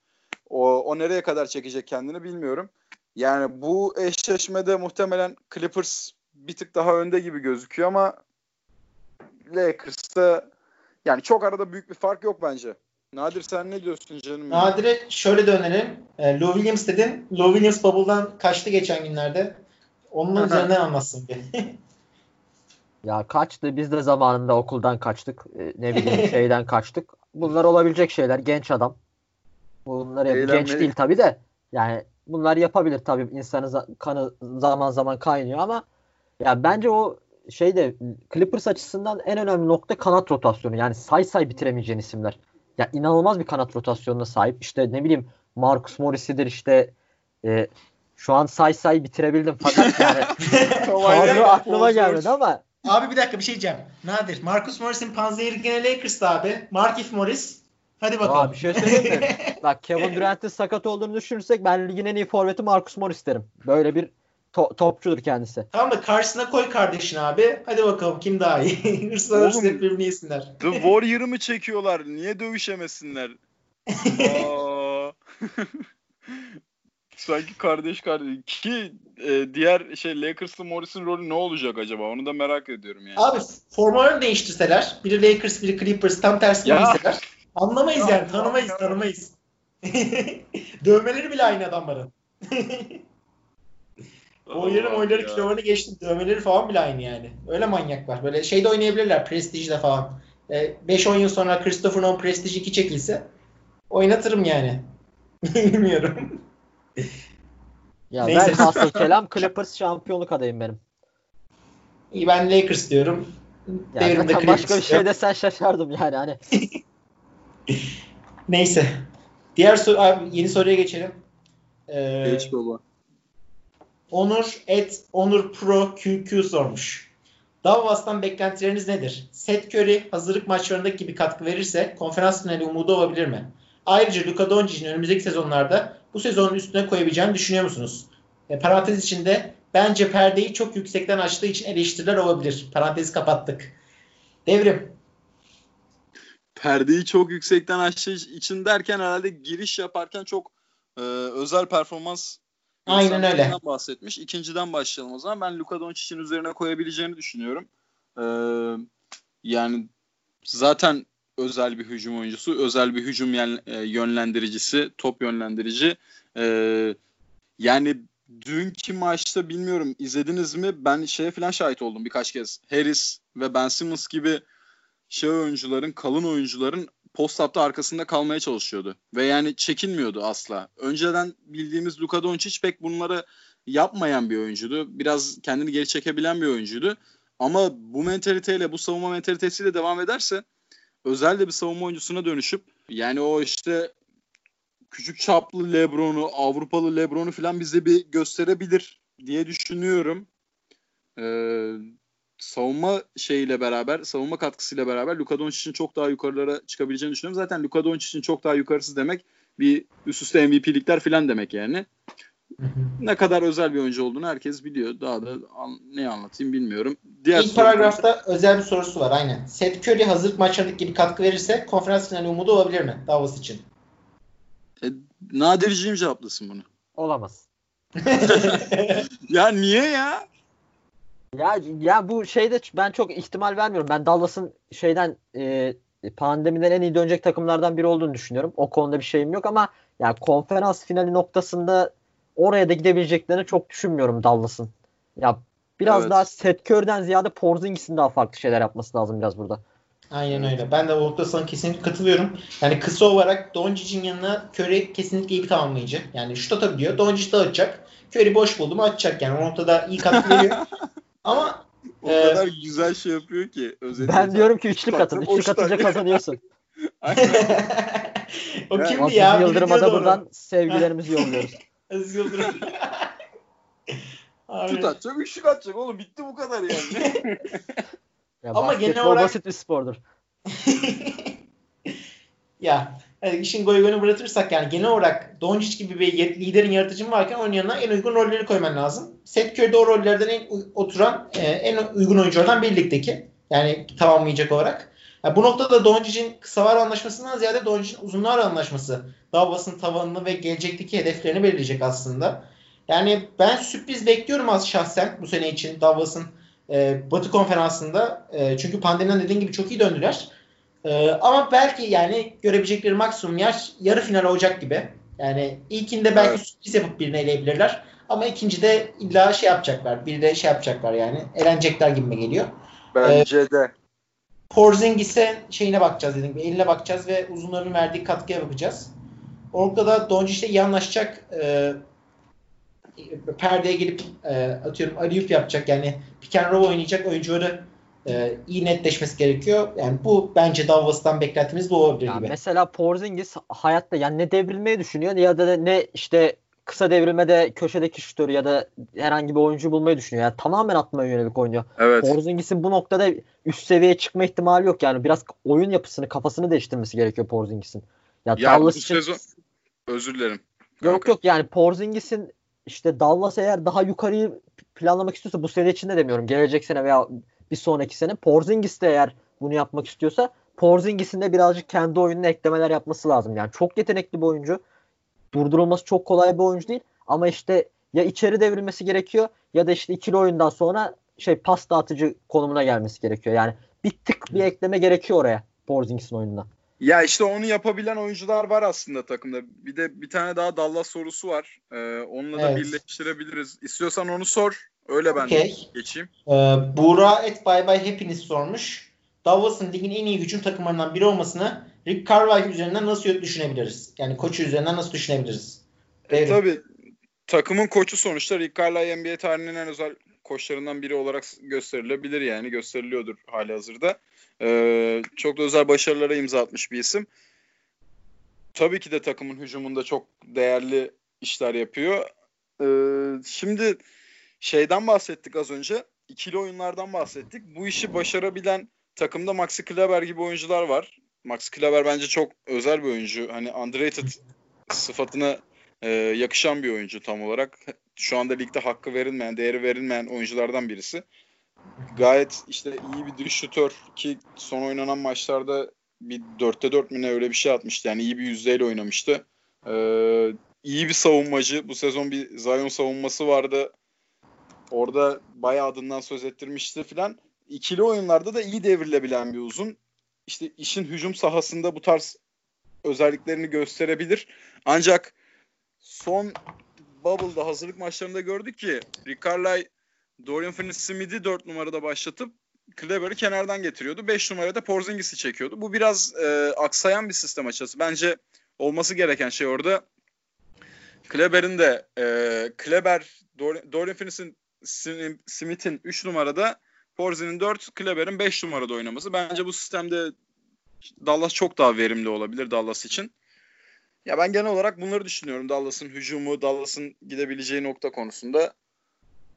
O, o nereye kadar çekecek kendini bilmiyorum. Yani bu eşleşmede muhtemelen Clippers bir tık daha önde gibi gözüküyor ama Lakers'ta yani çok arada büyük bir fark yok bence. Nadir sen ne diyorsun canım? Nadir'e şöyle dönelim. E, Lou Williams dedin. Lou Williams Bubble'dan kaçtı geçen günlerde. Onun üzerinden <laughs> anlatsın bir. Ya kaçtı. Biz de zamanında okuldan kaçtık. Ee, ne bileyim <laughs> şeyden kaçtık. Bunlar olabilecek şeyler. Genç adam. Bunlar yap- Eğlenmeli. genç değil tabii de. Yani bunlar yapabilir tabii. İnsanın za- kanı zaman zaman kaynıyor ama ya bence o şeyde Clippers açısından en önemli nokta kanat rotasyonu. Yani say say bitiremeyeceğin isimler. Ya inanılmaz bir kanat rotasyonuna sahip. İşte ne bileyim Marcus Morris'idir işte e, şu an say say bitirebildim fakat yani <laughs> kadro aklıma gelmedi ama Abi bir dakika bir şey diyeceğim. Nadir. Marcus Morris'in panzehiri gene Lakers'ta abi. Markif Morris. Hadi bakalım. Aa, bir şey söyleyeyim mi? <laughs> Bak Kevin Durant'in sakat olduğunu düşünürsek ben ligin en iyi forveti Marcus Morris derim. Böyle bir to- topçudur kendisi. Tamam da karşısına koy kardeşini abi. Hadi bakalım kim daha iyi. <laughs> Hırslanırsa Oğlum. hep birbirini yesinler. The Warrior'ı mı çekiyorlar? Niye dövüşemesinler? <laughs> Sanki kardeş kardeş. Ki e, diğer şey Lakers'ın Morris'in rolü ne olacak acaba? Onu da merak ediyorum yani. Abi formalarını değiştirseler. Biri Lakers biri Clippers tam tersini Ya. giyseler. Anlamayız Ya, yani. Tanımayız ya. tanımayız. <laughs> Dövmeleri bile aynı adamların. <laughs> Oyların Allah oyları kilolarını geçtim. Dövmeleri falan bile aynı yani. Öyle manyaklar. Böyle şeyde oynayabilirler. Prestige'de falan. E, 5-10 yıl sonra Christopher Nolan Prestige 2 çekilse oynatırım yani. <laughs> Bilmiyorum. Ya Neyse. ben asıl kelam Clippers şampiyonluk adayım benim. İyi ben Lakers diyorum. Ya Devrimde zaten başka bir şey desen şaşardım yani hani. <laughs> Neyse. Diğer soru, abi yeni soruya geçelim. Ee, Geç baba. Onur et Onur Pro QQ sormuş. Dallas'tan beklentileriniz nedir? Seth Curry hazırlık maçlarındaki gibi katkı verirse konferans finali umudu olabilir mi? Ayrıca Luka Doncic'in önümüzdeki sezonlarda bu sezonun üstüne koyabileceğini düşünüyor musunuz? E, parantez içinde bence perdeyi çok yüksekten açtığı için eleştiriler olabilir. Parantezi kapattık. Devrim. Perdeyi çok yüksekten açtığı için derken herhalde giriş yaparken çok e, özel performans Aynen öyle. bahsetmiş. İkinciden başlayalım o zaman. Ben Luka Doncic'in üzerine koyabileceğini düşünüyorum. Ee, yani zaten özel bir hücum oyuncusu, özel bir hücum e, yönlendiricisi, top yönlendirici. Ee, yani dünkü maçta bilmiyorum izlediniz mi? Ben şeye falan şahit oldum birkaç kez. Harris ve Ben Simmons gibi şey oyuncuların, kalın oyuncuların post-up'ta arkasında kalmaya çalışıyordu. Ve yani çekinmiyordu asla. Önceden bildiğimiz Luka Doncic pek bunları yapmayan bir oyuncuydu. Biraz kendini geri çekebilen bir oyuncuydu. Ama bu mentaliteyle, bu savunma mentalitesiyle devam ederse özel de bir savunma oyuncusuna dönüşüp yani o işte küçük çaplı Lebron'u, Avrupalı Lebron'u falan bize bir gösterebilir diye düşünüyorum. Ee, savunma şeyiyle beraber, savunma katkısıyla beraber Luka Doncic'in çok daha yukarılara çıkabileceğini düşünüyorum. Zaten Luka Doncic'in çok daha yukarısı demek bir üst üste MVP'likler falan demek yani. Ne kadar özel bir oyuncu olduğunu herkes biliyor. Daha da an- ne anlatayım bilmiyorum. Diğer İlk soru- paragrafta özel bir sorusu var aynen. Seth Curry hazırlık maçlarındaki gibi katkı verirse konferans finali umudu olabilir mi Dallas için? E, Nadirciğim cevaplasın bunu. Olamaz. <laughs> Ya niye ya? Ya ya bu şeyde ben çok ihtimal vermiyorum. Ben Dallas'ın şeyden e, pandemiden en iyi dönecek takımlardan biri olduğunu düşünüyorum. O konuda bir şeyim yok ama yani konferans finali noktasında oraya da gidebileceklerini çok düşünmüyorum Dallas'ın. Ya biraz Evet. daha Seth Curry'den ziyade Porzingis'in daha farklı şeyler yapması lazım biraz burada. Aynen öyle. Ben de orada sana kesinlikle katılıyorum. Yani kısa olarak Doncic'in yanına Curry kesinlikle iyi bir tamamlayıcı. Yani şut atabiliyor. Doncic dağıtacak. Curry boş buldu mu atacak yani. O noktada iyi katkı veriyor. <laughs> Ama O Ee, kadar güzel şey yapıyor ki. Özellikle Ben diyorum ki üçlük atın. Üçlük atınca kazanıyorsun. <laughs> Aynen. <laughs> o kimdi ya? Yıldırım'a da buradan sevgilerimizi yolluyoruz. Aziz Yıldırım. Abi, Şut atacak, üçlük atacak oğlum. Bitti bu kadar yani. <laughs> Ya Ama genel olarak- basit bir spordur. <laughs> ya yani işin goygoyunu bırakırsak yani genel olarak Doncic gibi bir yet- liderin yaratıcın varken onun yanına en uygun rolleri koyman lazım. Seth Curry de o rollerden en oturan e, en uygun oyunculardan bir ligdeki. Yani tamamlayacak olarak. Ya bu noktada Doncic'in kısa var anlaşmasından ziyade Doncic'in uzun var anlaşması Dallas'ın tavanını ve gelecekteki hedeflerini belirleyecek aslında. Yani ben sürpriz bekliyorum az şahsen bu sene için Dallas'ın e, Batı konferansında. E, çünkü pandemiden dediğin gibi çok iyi döndüler. Ee, ama belki yani görebilecekleri maksimum yer yarı final olacak gibi. Yani ilkinde belki Evet. sürpriz yapıp birini eleyebilirler. Ama ikincide illa şey yapacaklar. Bir de şey yapacaklar yani. Elenecekler gibi geliyor. Bence de. Porzingis'e şeyine bakacağız dedim. Eline bakacağız ve uzunların verdiği katkıya bakacağız. Orada da Doncic'le iyi anlaşacak. E, perdeye gelip e, atıyorum Aliyup yapacak. Yani pick and roll oynayacak oyuncuları e, iyi netleşmesi gerekiyor. Yani bu bence Dallas'tan beklentimiz bu olabilir Ya gibi. mesela Porzingis hayatta yani ne devrilmeyi düşünüyor ya da ne işte kısa devrilmede köşedeki şutörü ya da herhangi bir oyuncu bulmayı düşünüyor. Yani tamamen atmaya yönelik oynuyor. Evet. Porzingis'in bu noktada üst seviyeye çıkma ihtimali yok. Yani biraz oyun yapısını, kafasını değiştirmesi gerekiyor Porzingis'in. Ya, Ya Dallas bu için sezon özür dilerim. yok Kanka. yok yani Porzingis'in işte Dallas eğer daha yukarıyı planlamak istiyorsa bu sene içinde demiyorum. Gelecek sene veya bir sonraki sene Porzingis de eğer bunu yapmak istiyorsa Porzingis'in de birazcık kendi oyununa eklemeler yapması lazım. Yani çok yetenekli bir oyuncu. Durdurulması çok kolay bir oyuncu değil. Ama işte ya içeri devrilmesi gerekiyor ya da işte ikili oyundan sonra şey pas dağıtıcı konumuna gelmesi gerekiyor. Yani bir tık bir ekleme gerekiyor oraya Porzingis'in oyununa. Ya işte onu yapabilen oyuncular var aslında takımda. Bir de bir tane daha Dallas sorusu var. Ee, onunla da Evet. birleştirebiliriz. İstiyorsan onu sor. Öyle ben Okey. geçeyim. Ee, Buğra et Bye Bye Happiness sormuş. Dallas'ın ligin en iyi hücum takımlarından biri olmasını Rick Carlisle üzerinden nasıl düşünebiliriz? Yani koçu üzerinden nasıl düşünebiliriz? E, tabii takımın koçu sonuçta Rick Carlisle NBA tarihinin en özel koçlarından biri olarak gösterilebilir yani gösteriliyordur hali hazırda. Ee, çok da özel başarılara imza atmış bir isim. Tabii ki de takımın hücumunda çok değerli işler yapıyor. Ee, şimdi şeyden bahsettik az önce. İkili oyunlardan bahsettik. Bu işi başarabilen takımda Maxi Kleber gibi oyuncular var. Maxi Kleber bence çok özel bir oyuncu. Hani underrated sıfatına e, yakışan bir oyuncu tam olarak. Şu anda ligde hakkı verilmeyen, değeri verilmeyen oyunculardan birisi. Gayet işte iyi bir dış şutör ki son oynanan maçlarda bir 4'te 4 mü öyle bir şey atmıştı. Yani iyi bir yüzdeyle oynamıştı. Ee, iyi bir savunmacı. Bu sezon bir Zion savunması vardı. Orada bayağı adından söz ettirmişti filan. İkili oyunlarda da iyi devrilebilen bir uzun. İşte işin hücum sahasında bu tarz özelliklerini gösterebilir. Ancak son Bubble'da hazırlık maçlarında gördük ki Rick Carlisle Dorian Finney-Smith'i 4 numarada başlatıp Kleber'i kenardan getiriyordu. 5 numarada Porzingis'i çekiyordu. Bu biraz e, aksayan bir sistem açısı. Bence olması gereken şey orada Kleber'in de e, Kleber Dor- Dorian Finney-Smith'in 3 numarada Porzin'in 4, Kleber'in 5 numarada oynaması. Bence bu sistemde Dallas çok daha verimli olabilir Dallas için. Ya ben genel olarak bunları düşünüyorum. Dallas'ın hücumu, Dallas'ın gidebileceği nokta konusunda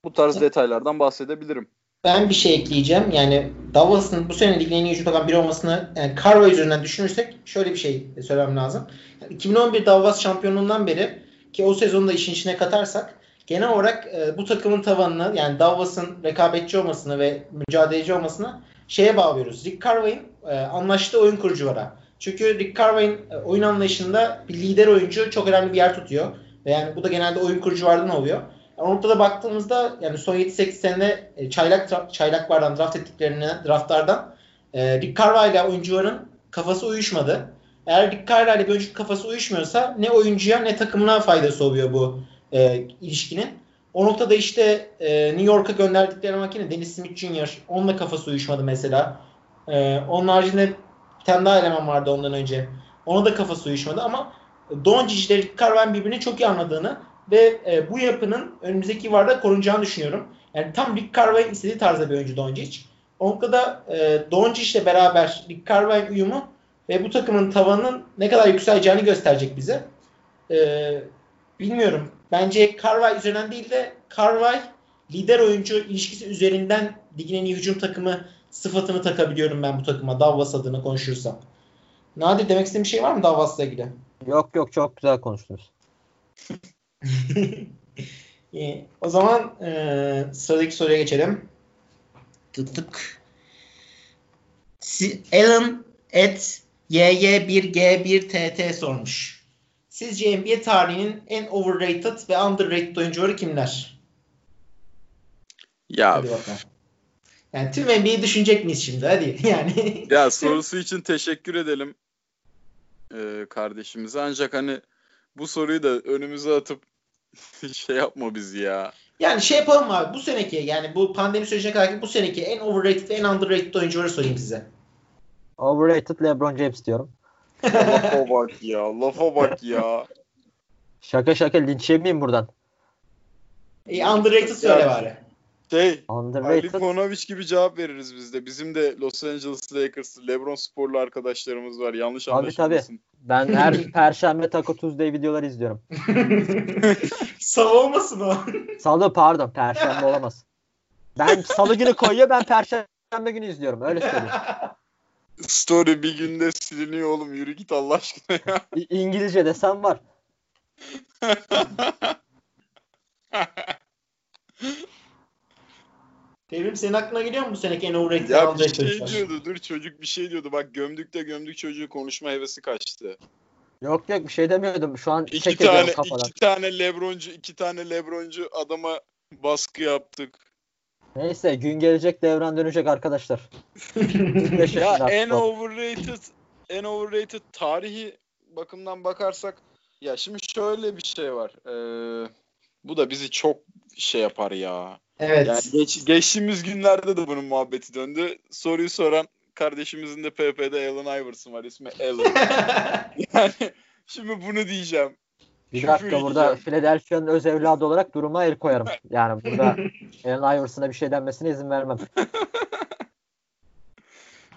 bu tarz detaylardan bahsedebilirim. Ben bir şey ekleyeceğim. Yani Dallas'ın bu sene ligin en iyi takımı biri olmasını yani Carva üzerinden düşünürsek şöyle bir şey söylemem lazım. Yani 2011 Dallas şampiyonluğundan beri ki o sezonu da işin içine katarsak genel olarak e, bu takımın tavanını yani Dallas'ın rekabetçi olmasını ve mücadeleci olmasını şeye bağlıyoruz. Rick Carlisle'in e, anlaştığı oyun kuruculara. Çünkü Rick Carlisle'in e, oyun anlayışında bir lider oyuncu çok önemli bir yer tutuyor. Ve yani bu da genelde oyun kuruculardan oluyor. Yani o noktada baktığımızda yani son 7-8 senede e, çaylak çaylaklardan draft ettiklerine draftlardan e, Rick Carlisle ile oyuncuların kafası uyuşmadı. Eğer Rick Carlisle ile bir oyuncu kafası uyuşmuyorsa ne oyuncuya ne takımına faydası oluyor bu e, ilişkinin. O noktada işte e, New York'a gönderdikleri makine Dennis Smith Jr. onunla kafası uyuşmadı mesela. E, onun haricinde bir tane daha eleman vardı ondan önce. Ona da kafası uyuşmadı ama Doncic ile Rick birbirini çok iyi anladığını ve e, bu yapının önümüzdeki yıllarda korunacağını düşünüyorum. Yani tam Rick Carlisle'ın istediği tarzda bir oyuncu Doncic. O noktada e, Doncic ile beraber Rick Carlisle'ın uyumu ve bu takımın tavanının ne kadar yükseleceğini gösterecek bize. E, bilmiyorum. Bence Carlisle üzerinden değil de Carlisle lider oyuncu ilişkisi üzerinden ligin en iyi hücum takımı sıfatını takabiliyorum ben bu takıma Dallas adına konuşursam. Nadir demek istediğin bir şey var mı Dallas'la ilgili? Yok yok çok güzel konuştunuz. <laughs> İyi. O zaman e, sıradaki soruya geçelim. Tık Alan et YY1G1TT sormuş. Sizce NBA tarihinin en overrated ve underrated oyuncuları kimler? Ya Hadi bakalım. Yani tüm NBA'yi düşünecek miyiz şimdi? Hadi <laughs> yani. ya sorusu için teşekkür edelim e, kardeşimize. Ancak hani bu soruyu da önümüze atıp <laughs> şey yapma bizi ya. Yani şey yapalım abi bu seneki yani bu pandemi sürecine kadar bu seneki en overrated ve en underrated oyuncuları sorayım size. Overrated LeBron James diyorum. Lafa bak ya. Lafa bak ya. Şaka şaka linç yemeyeyim buradan. E, underrated söyle Ya- bari. Şey Ali Underrated. Ponovic gibi cevap veririz biz de. Bizim de Los Angeles Lakers, LeBron sporlu arkadaşlarımız var. Yanlış Tabii, anlaşılmasın. Ben her <laughs> perşembe Taco Tuesday videoları izliyorum. <laughs> Salı olmasın o. Salı pardon perşembe olamaz. Ben salı günü koyuyor ben perşembe günü izliyorum öyle söyleyeyim. <laughs> Story bir günde siliniyor oğlum. Yürü git Allah aşkına ya. İ- İngilizce desem var. <laughs> Devrim senin aklına geliyor mu bu seneki en overrated ya bir alacak şey oyuncular? diyordu. Dur çocuk bir şey diyordu. Bak gömdükte gömdük çocuğu konuşma hevesi kaçtı. Yok yok bir şey demiyordum. Şu an İki ediyorum tane kafadan. iki tane Lebroncu iki tane Lebroncu adama baskı yaptık. Neyse gün gelecek devran dönecek arkadaşlar. <laughs> Ya en overrated en overrated tarihi bakımdan bakarsak ya şimdi şöyle bir şey var. Ee, bu da bizi çok şey yapar ya. Evet. Yani geç, geçtiğimiz günlerde de bunun muhabbeti döndü. Soruyu soran kardeşimizin de PP'de Allen Iverson var. ismi Allen. <laughs> yani şimdi bunu diyeceğim. Bir dakika burada. Philadelphia'nın öz evladı olarak duruma el koyarım. <laughs> Yani burada <laughs> Allen Iverson'a bir şey denmesine izin vermem. <laughs>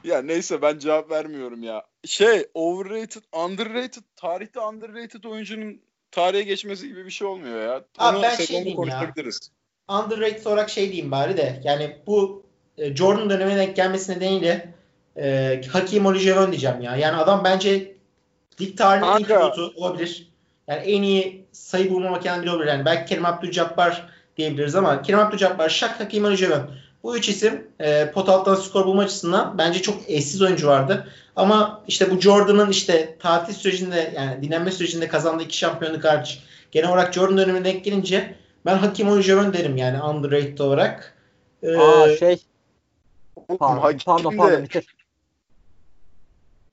Ya neyse ben cevap vermiyorum ya. Şey overrated, underrated, tarihte underrated oyuncunun tarihe geçmesi gibi bir şey olmuyor ya. Abi Onu ben şey diyeyim ya. underrated olarak şey diyeyim bari de yani bu e, Jordan dönemine denk gelmesi nedeniyle e, Hakim Olajuwon diyeceğim ya. Yani adam bence lig tarihinin Kanka. pivotu olabilir. Yani en iyi sayı bulma makinesi biri olabilir. Yani belki Kerim Abdul-Jabbar diyebiliriz ama Kerim Abdul-Jabbar, Shaq, Hakim Olajuwon. Bu üç isim e, pot alttan skor bulma açısından bence çok eşsiz oyuncu vardı. Ama işte bu Jordan'ın işte tatil sürecinde yani dinlenme sürecinde kazandığı iki şampiyonluk hariç genel olarak Jordan dönemine denk gelince ben Hakim Olajuwon derim yani underrated olarak. Ee, Aa şey pardon Hakim pardon, pardon.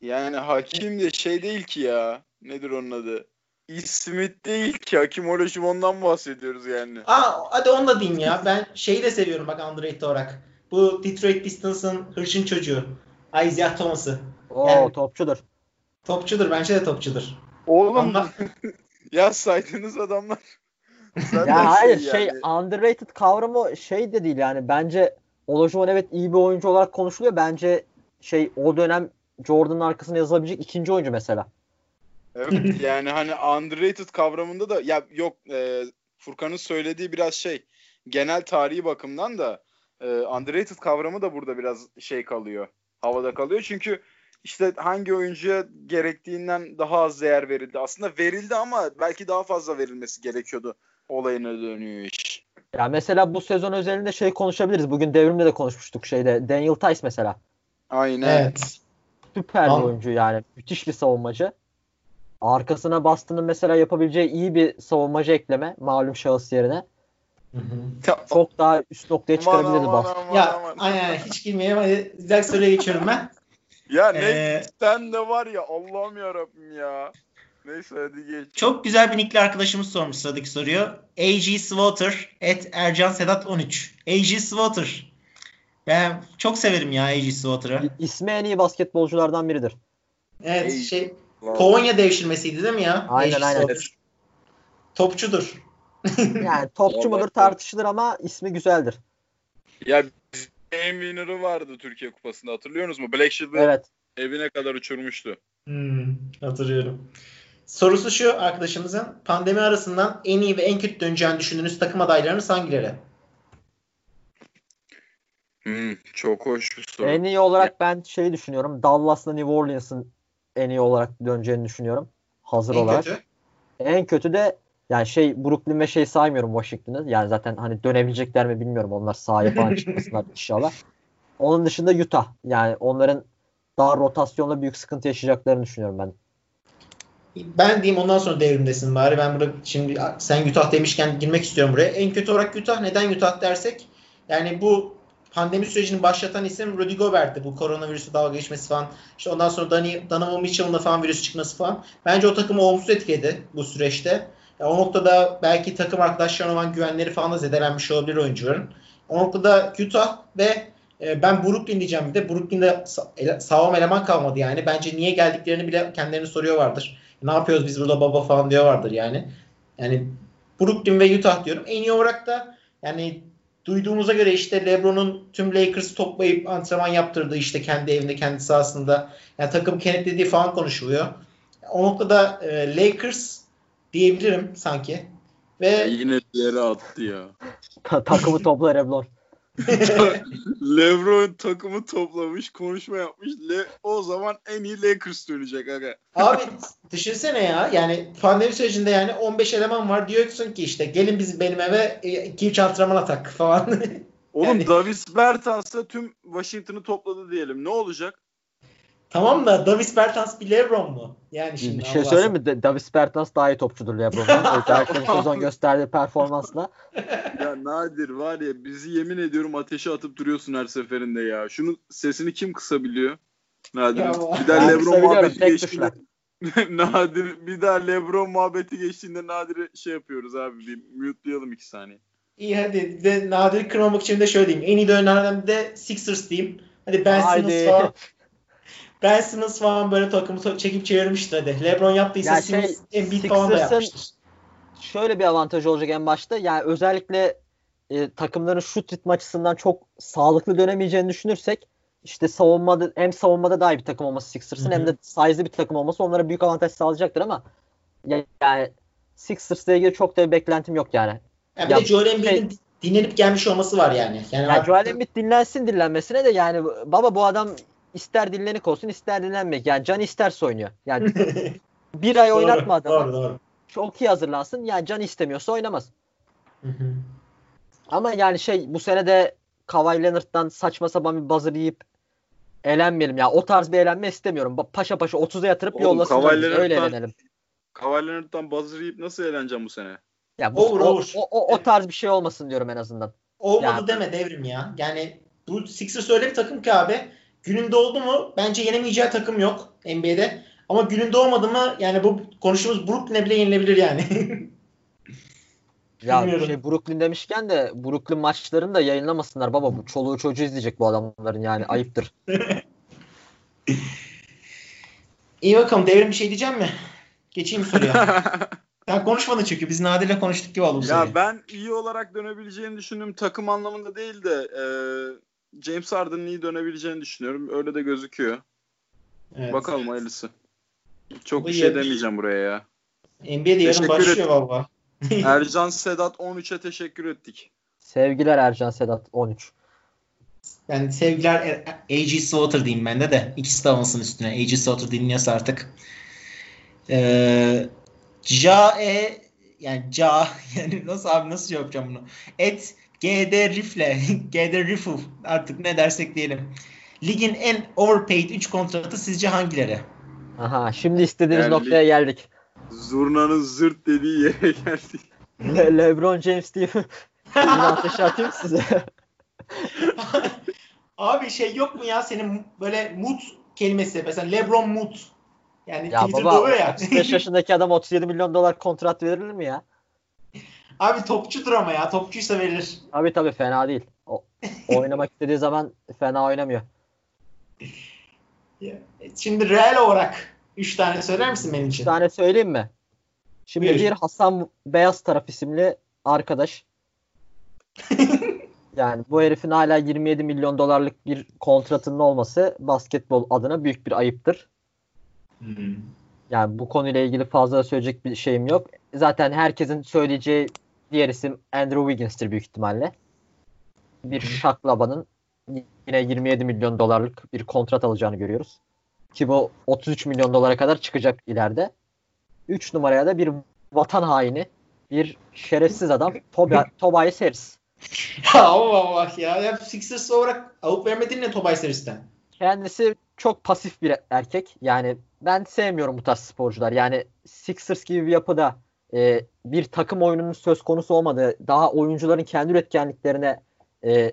Yani Hakim de şey değil ki ya. Nedir onun adı? İsmit değil ki. Hakim Olajuwon'dan bahsediyoruz yani. Aa, hadi onu da diyeyim ya. Ben şeyi de seviyorum bak underrated olarak. Bu Detroit Pistons'ın hırçın çocuğu. Isaiah Thomas'ı. Oo Yani- topçudur. Topçudur. Bence de topçudur. Oğlum Ama <laughs> ya saydığınız adamlar. <laughs> Ya hayır yani. şey underrated kavramı şey de değil yani bence Olajuwon evet iyi bir oyuncu olarak konuşuluyor. Bence şey o dönem Jordan'ın arkasına yazılabilecek ikinci oyuncu mesela. Evet <laughs> yani hani underrated kavramında da ya yok e, Furkan'ın söylediği biraz şey genel tarihi bakımdan da e, underrated kavramı da burada biraz şey kalıyor. Havada kalıyor çünkü işte hangi oyuncuya gerektiğinden daha az değer verildi. Aslında verildi ama belki daha fazla verilmesi gerekiyordu olayına dönüyor iş. Ya mesela bu sezon özelinde şey konuşabiliriz. Bugün devrimde de konuşmuştuk şeyde. Daniel Tice mesela. Aynen. evet. Süper bir oyuncu yani. Müthiş bir savunmacı. Arkasına bastığının mesela yapabileceği iyi bir savunmacı ekleme malum şahıs yerine. Hı hı. Çok daha üst noktaya çıkarabilirdi aman, bas. aman, Ya aman. aynen hiç girmeyeyim. Hadi dahaki soruya geçiyorum ben. Ya ne Ee, sen de var ya Allah'ım ya Rabbim ya. Neyse hadi geç. Çok güzel bir nickli arkadaşımız sormuş sıradaki soruyu. AG Swater at Ercan Sedat 13. AG Swater. Ben çok severim ya AG Swater'ı. İ- İsmi en iyi basketbolculardan biridir. Evet şey Polonya devşirmesiydi değil mi ya? Aynen, AG aynen. Swater. Topçudur. <laughs> Yani topçu mudur tartışılır ama ismi güzeldir. Ya game winner'ı vardı Türkiye Kupası'nda hatırlıyorsunuz mu? Black Shield'ı Evet. evine kadar uçurmuştu. Hmm, hatırlıyorum. Sorusu şu arkadaşımızın. Pandemi arasından en iyi ve en kötü döneceğini düşündüğünüz takım adaylarınız hangileri? Hmm, çok hoş bir soru. En iyi olarak ben şey düşünüyorum. Dallas'la New Orleans'ın en iyi olarak döneceğini düşünüyorum. Hazır En olarak. kötü. En kötü de yani şey Brooklyn ve şey saymıyorum Washington'ı. Yani zaten hani dönebilecekler mi bilmiyorum. Onlar sahaya falan <laughs> çıkmasınlar inşallah. Onun dışında Utah. Yani onların daha rotasyonla büyük sıkıntı yaşayacaklarını düşünüyorum ben. Ben diyeyim ondan sonra devrimdesin bari. Ben burada şimdi sen Utah demişken girmek istiyorum buraya. En kötü olarak Utah. Neden Utah dersek? Yani bu pandemi sürecini başlatan isim Rudy Gobert'ti. Bu koronavirüsü dalga geçmesi falan. İşte ondan sonra Danny, Donovan Mitchell'ın falan virüs çıkması falan. Bence o takımı olumsuz etkiledi bu süreçte. Ya o noktada belki takım arkadaşlarına olan güvenleri falan da zedelenmiş olabilir oyuncuların. O noktada Utah ve e, ben Brooklyn diyeceğim bir de. Brooklyn'de sağlam eleman kalmadı yani. Bence niye geldiklerini bile kendilerini soruyorlardır. Ne yapıyoruz biz burada baba falan diyorlardır yani. Yani Brooklyn ve Utah diyorum. En iyi olarak da yani duyduğumuza göre işte LeBron'un tüm Lakers'ı toplayıp antrenman yaptırdığı işte kendi evinde kendi sahasında yani takım kenetlediği falan konuşuluyor. O noktada e, Lakers diyebilirim sanki. Ve Yine yere attı ya. Ta- takımı toplar Lebron. <laughs> LeBron takımı toplamış, konuşma yapmış. Le o zaman en iyi Lakers dönecek aga. abi düşünsene ya yani pandemi sürecinde yani 15 eleman var diyorsun ki işte gelin biz benim eve 2-3 antrenman atak <laughs> falan. Oğlum Yani- Davis Bertans da tüm Washington'ı topladı diyelim. Ne olacak? Tamam da Davis Bertans bir Lebron mu? Yani şimdi Bir şey Allah söyleyeyim mi? Da- Davis Bertans daha iyi topçudur Lebron'dan. Özellikle <laughs> bu sezon gösterdiği performansla. Ya Nadir var ya bizi yemin ediyorum ateşe atıp duruyorsun her seferinde ya. Şunun sesini kim kısabiliyor? Nadir. Ya bir daha Lebron muhabbeti geçtiğinde <laughs> Nadir bir daha Lebron muhabbeti geçtiğinde Nadir'e şey yapıyoruz abi bir mute'layalım iki saniye. İyi hadi de Nadir'i kırmamak için de şöyle diyeyim. En iyi dönemlerden de Sixers diyeyim. Hadi Ben. Simmons falan. Ben Simmons falan böyle takımı çekip çevirmişti hadi. LeBron yaptıysa Ya şey, Simmons Embiid falan da yapmıştır. Şöyle bir avantaj olacak en başta. Yani özellikle e, takımların şut ritmi açısından çok sağlıklı dönemeyeceğini düşünürsek işte savunmada hem savunmada daha iyi bir takım olması Sixers'ın hem de size'lı bir takım olması onlara büyük avantaj sağlayacaktır ama ya- yani Sixers'la ilgili çok da bir beklentim yok yani. Yani bir Ya de Joel şey- Embiid'in dinlenip gelmiş olması var yani. Yani Ya artık- Joel Embiid dinlensin dinlenmesine de yani baba bu adam ister dinlenik olsun ister dinlenmek. Yani can isterse oynuyor. Yani <laughs> bir ay Doğru, oynatma adamı. Doğru doğru. Çok iyi hazırlansın. Yani can istemiyorsa oynamaz. Hı hı. Ama yani şey bu sene de Kawhi Leonard'dan saçma sapan bir buzzer yiyip elenmeyelim. Ya o tarz bir elenme istemiyorum. Paşa paşa 30'a yatırıp Oğlum, yollasın. Öyle elenelim. Kawhi Leonard'dan buzzer yiyip nasıl eğleneceğim bu sene? Ya bu, Over, o, over. O, o, o tarz bir şey olmasın diyorum en azından. Olmadı Ya- deme devrim ya. Yani bu Sixers öyle bir takım ki abi gününde oldu mu bence yenemeyeceği takım yok NBA'de. Ama gününde olmadı mı yani bu konuştuğumuz Brooklyn'e bile yenilebilir yani. Ya Bilmiyorum. şey Brooklyn demişken de Brooklyn maçlarını da yayınlamasınlar baba. Bu çoluğu çocuğu izleyecek bu adamların yani <laughs> ayıptır. İyi bakalım devrim bir şey diyeceğim mi? Geçeyim mi soruya? <laughs> Sen konuşmadın çünkü biz Nadir'le konuştuk gibi oldu ya ben iyi olarak dönebileceğini düşündüğüm takım anlamında değil de e, James Harden'ın iyi dönebileceğini düşünüyorum. Öyle de gözüküyor. Evet. Bakalım hayırlısı. Çok Bu bir şey yarış- demeyeceğim buraya ya. NBA'de yarın Teşekkür başlıyor ederim. valla. <laughs> <laughs> Ercan Sedat 13'e teşekkür ettik. Sevgiler Ercan Sedat 13. Ben sevgiler A.G. Slaughter diyeyim ben de de. İkisi de alınsın üstüne. A.G. Slaughter dinliyorsa artık. Ee, Ca E yani Ca <laughs> yani nasıl abi nasıl şey yapacağım bunu? Et GD Rifle <laughs> GD Riffle artık ne dersek diyelim. Ligin en overpaid 3 kontratı sizce hangileri? Aha şimdi istediğimiz Geldik. noktaya geldik. Zurnanın zırt dediği yere geldik. Le- LeBron James diye <laughs> yine ateşe atayım size. <laughs> Abi şey yok mu ya senin böyle mood kelimesi mesela LeBron mood. Yani ya Twitter'da baba oluyor ya. 35 yaşındaki adam 37 milyon dolar kontrat verilir mi ya? Abi topçudur ama ya. Topçuysa verilir. Tabii tabii fena değil. O, oynamak istediği zaman fena oynamıyor. Şimdi reel olarak 3 tane söyler misin benim için? tane söyleyeyim mi? Şimdi Buyur. bir Hasan Beyaz Taraf isimli arkadaş. <laughs> yani bu herifin hala 27 milyon dolarlık bir kontratının olması basketbol adına büyük bir ayıptır. Hmm. Yani bu konuyla ilgili fazla söyleyecek bir şeyim yok. Zaten herkesin söyleyeceği diğer isim Andrew Wiggins'tir büyük ihtimalle. Bir şaklabanın yine 27 milyon dolarlık bir kontrat alacağını görüyoruz. Ki bu 33 milyon dolara kadar çıkacak ileride. 3 numaraya da bir vatan haini, bir şerefsiz adam Tobi- <laughs> Tobias Harris. Allah Allah ya. ya Sixers olarak alıp vermedin ne Tobay serisinden? Kendisi çok pasif bir erkek. Yani ben sevmiyorum bu tarz sporcular. Yani Sixers gibi bir yapıda e, bir takım oyununun söz konusu olmadığı, daha oyuncuların kendi üretkenliklerine e,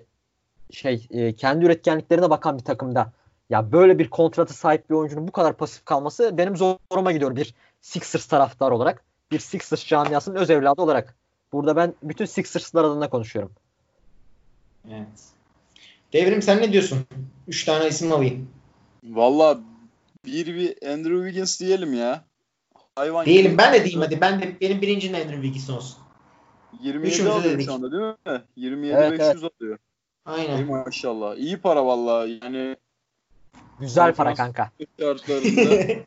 şey e, kendi üretkenliklerine bakan bir takımda ya böyle bir kontratı sahip bir oyuncunun bu kadar pasif kalması benim zoruma gidiyor bir Sixers taraftar olarak. Bir Sixers camiasının öz evladı olarak. Burada ben bütün Sixers'lar adına konuşuyorum. Evet. Devrim sen ne diyorsun? 3 tane isim alayım. Valla bir bir Andrew Wiggins diyelim ya. Hayvan Diyelim gibi. ben de diyeyim hadi. Ben de benim birincinin Andrew Wiggins olsun. 27 Üçümüz de alıyor dedik. şu anda değil mi? 27 Evet, 500 alıyor. İyi Aynen. maşallah. İyi para valla. Yani Güzel para kanka. <laughs>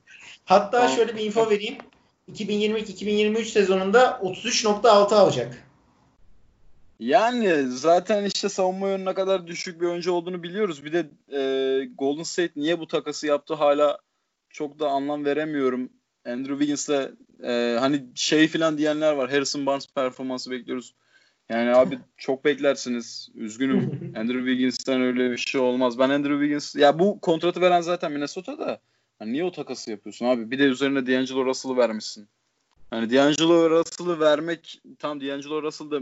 Hatta şöyle bir info vereyim. 2022-2023 sezonunda 33.6 alacak. Yani zaten işte savunma yönüne kadar düşük bir oyuncu olduğunu biliyoruz. Bir de e, Golden State niye bu takası yaptı hala çok da anlam veremiyorum. Andrew Wiggins'le e, hani şey filan diyenler var. Harrison Barnes performansı bekliyoruz. Yani abi <laughs> çok beklersiniz. Üzgünüm. <laughs> Andrew Wiggins'ten öyle bir şey olmaz. Ben Andrew Wiggins ya bu kontratı veren zaten Minnesota'da. Hani niye o takası yapıyorsun abi? Bir de üzerine D'Angelo Russell'ı vermişsin. Hani D'Angelo Russell'ı vermek tam D'Angelo Russell da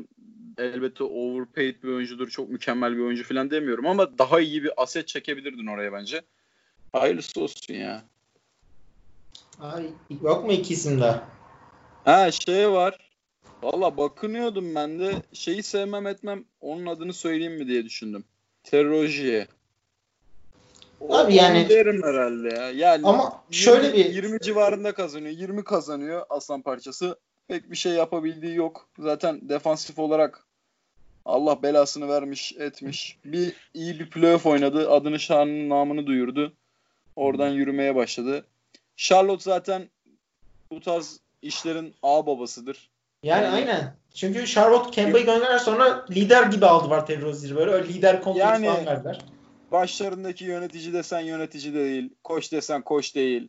elbette overpaid bir oyuncudur. Çok mükemmel bir oyuncu falan demiyorum ama daha iyi bir aset çekebilirdin oraya bence. Hayırlısı olsun ya. Ay, yok mu iki isim daha? Ha şey var. Valla bakınıyordum ben de şeyi sevmem etmem onun adını söyleyeyim mi diye düşündüm. Terrojiye. Abi yani- derim herhalde ya. Yani Ama şöyle 20 bir 20 civarında kazanıyor. 20 kazanıyor aslan parçası. Pek bir şey yapabildiği yok. Zaten defansif olarak Allah belasını vermiş etmiş. Bir iyi bir playoff oynadı. Adını şanını namını duyurdu. Oradan yürümeye başladı. Charlotte zaten bu tarz işlerin ağ babasıdır. yani Yani- aynen. Çünkü Charlotte Kemba'yı gönderer sonra lider gibi aldılar Terry Rozier'i böyle. Öyle lider kontratı Yani- falan verdiler. Başlarındaki yönetici desen yönetici de değil. Koç desen koç değil.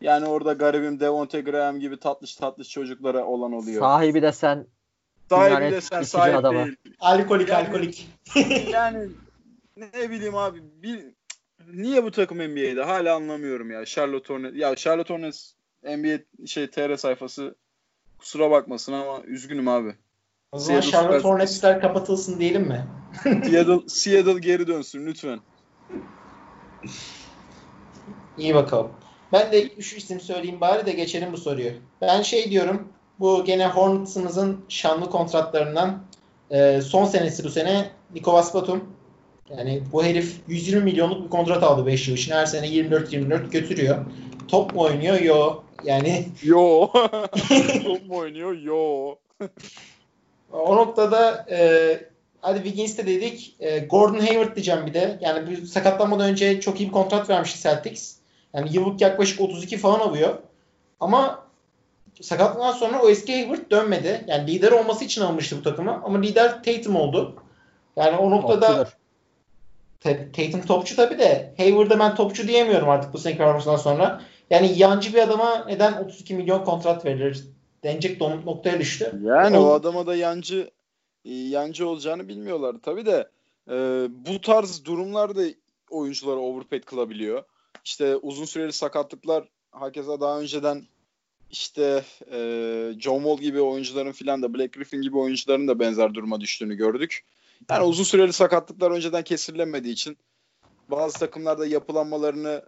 Yani orada garibim Devonte Graham gibi tatlış tatlış çocuklara olan oluyor. Sahibi de sen Sahibi desen sahip adamı. değil. Alkolik Yani- alkolik. Yani ne bileyim abi bir, niye bu takım NBA'de hala anlamıyorum ya. Charlotte Hornets ya Charlotte Hornets NBA şey TR sayfası kusura bakmasın ama üzgünüm abi. O zaman Seattle Charlotte Supersonics. Hornets'ler kapatılsın diyelim mi? <laughs> Seattle, Seattle geri dönsün lütfen. İyi bakalım. Ben de 3 isim söyleyeyim bari de geçelim bu soruyu. Ben şey diyorum. Bu gene Hornets'ımızın şanlı kontratlarından e, son senesi bu sene Nicolas Batum. Yani bu herif 120 milyonluk bir kontrat aldı 5 yıl için. Her sene 24-24 götürüyor. Top mu oynuyor? Yo. Yani <laughs> Yo. <laughs> Top mu oynuyor? Yo. o noktada e, hadi Wiggins de dedik. E, Gordon Hayward diyeceğim bir de. Yani bir sakatlanmadan önce çok iyi bir kontrat vermişti Celtics. Yani yıllık yaklaşık 32 falan alıyor. Ama sakatlıktan sonra o eski Hayward dönmedi. Yani lider olması için almıştı bu takımı. Ama lider Tatum oldu. Yani o noktada topçudur. Tatum topçu tabii de Hayward'a ben topçu diyemiyorum artık bu sene performansından sonra. Yani yancı bir adama neden 32 milyon kontrat verilir denecek don- noktaya düştü. Yani O- o adama da yancı yancı olacağını bilmiyorlar. Tabii de e, bu tarz durumlarda oyuncuları overpaid kılabiliyor. İşte uzun süreli sakatlıklar hakeza daha önceden işte e, John Wall gibi oyuncuların filan da Black Griffin gibi oyuncuların da benzer duruma düştüğünü gördük. Yani uzun süreli sakatlıklar önceden kesirilemediği için bazı takımlarda yapılanmalarını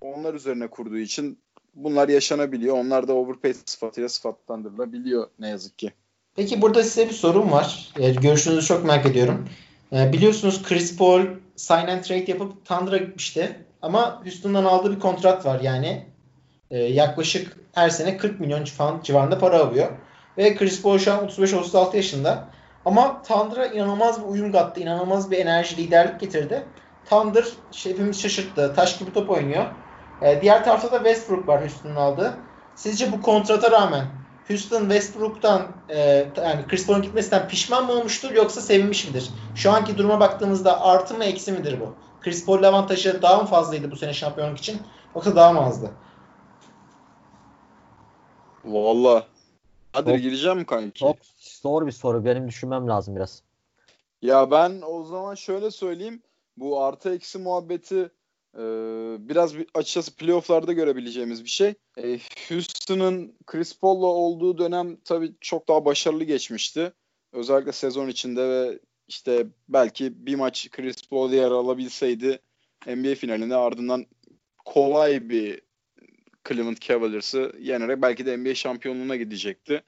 onlar üzerine kurduğu için bunlar yaşanabiliyor. Onlar da overpaid sıfatıyla sıfatlandırılabiliyor ne yazık ki. Peki burada size bir sorum var. Yani görüşünüzü çok merak ediyorum. Ee, biliyorsunuz Chris Paul sign and trade yapıp Thunder'a gitmişti. Ama Houston'dan aldığı bir kontrat var yani. Ee, yaklaşık her sene 40 milyon falan civarında para alıyor. Ve Chris Paul şu an 35-36 yaşında. Ama Thunder'a inanılmaz bir uyum kattı. inanılmaz bir enerji, liderlik getirdi. Thunder şey, hepimiz şaşırttı. Taş gibi top oynuyor. Ee, diğer tarafta da Westbrook var Houston'ın aldığı. Sizce bu kontrata rağmen Houston Westbrook'tan e, yani Chris Paul'un gitmesinden pişman mı olmuştur yoksa sevinmiş midir? Şu anki duruma baktığımızda artı mı eksi midir bu? Chris Paul'un avantajı daha mı fazlaydı bu sene şampiyonluk için yoksa daha mı azdı? Valla. Hadi gireceğim mi kanki? Çok zor bir soru. Benim düşünmem lazım biraz. Ya ben o zaman şöyle söyleyeyim. Bu artı eksi muhabbeti e, biraz bir, açıkçası playofflarda görebileceğimiz bir şey. E, Houston'ın Chris Paul'la olduğu dönem tabii çok daha başarılı geçmişti. Özellikle sezon içinde ve işte belki bir maç Chris Paul yer alabilseydi NBA finalinde ardından kolay bir Cleveland Cavaliers'ı yenerek belki de NBA şampiyonluğuna gidecekti.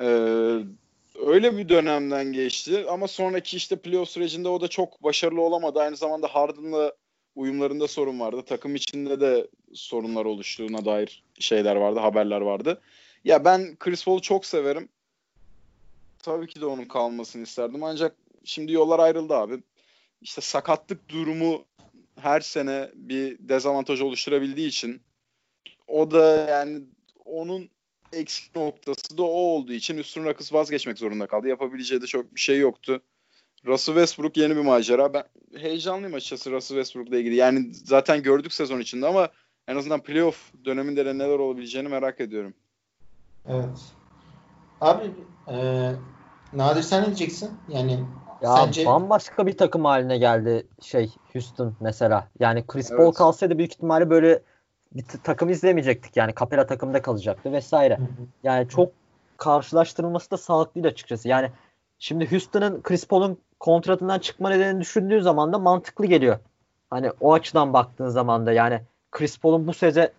Ee, öyle bir dönemden geçti ama sonraki işte playoff sürecinde o da çok başarılı olamadı. Aynı zamanda Harden'la uyumlarında sorun vardı. Takım içinde de sorunlar oluştuğuna dair şeyler vardı, haberler vardı. Ya ben Chris Paul'u çok severim. Tabii ki de onun kalmasını isterdim ancak şimdi yollar ayrıldı abi. İşte sakatlık durumu her sene bir dezavantaj oluşturabildiği için o da yani onun eksik noktası da o olduğu için Houston Rockets vazgeçmek zorunda kaldı. Yapabileceği de çok bir şey yoktu. Russell Westbrook yeni bir macera. Ben heyecanlıyım açıkçası Russell Westbrook'la ilgili. Yani zaten gördük sezon içinde ama en azından playoff döneminde de neler olabileceğini merak ediyorum. Evet. Abi e, Nadir sen ne diyeceksin? Yani Ya sence bambaşka bir takım haline geldi şey Houston mesela. Yani Chris Paul Evet. kalsaydı büyük ihtimalle böyle bir takım izlemeyecektik yani. Capela takımda kalacaktı vesaire. Hı hı. Yani çok karşılaştırılması da sağlıklı değil açıkçası. Yani şimdi Houston'ın Chris Paul'un kontratından çıkma nedenini düşündüğün zaman da mantıklı geliyor. Hani o açıdan baktığın zaman da yani Chris Paul'un bu seze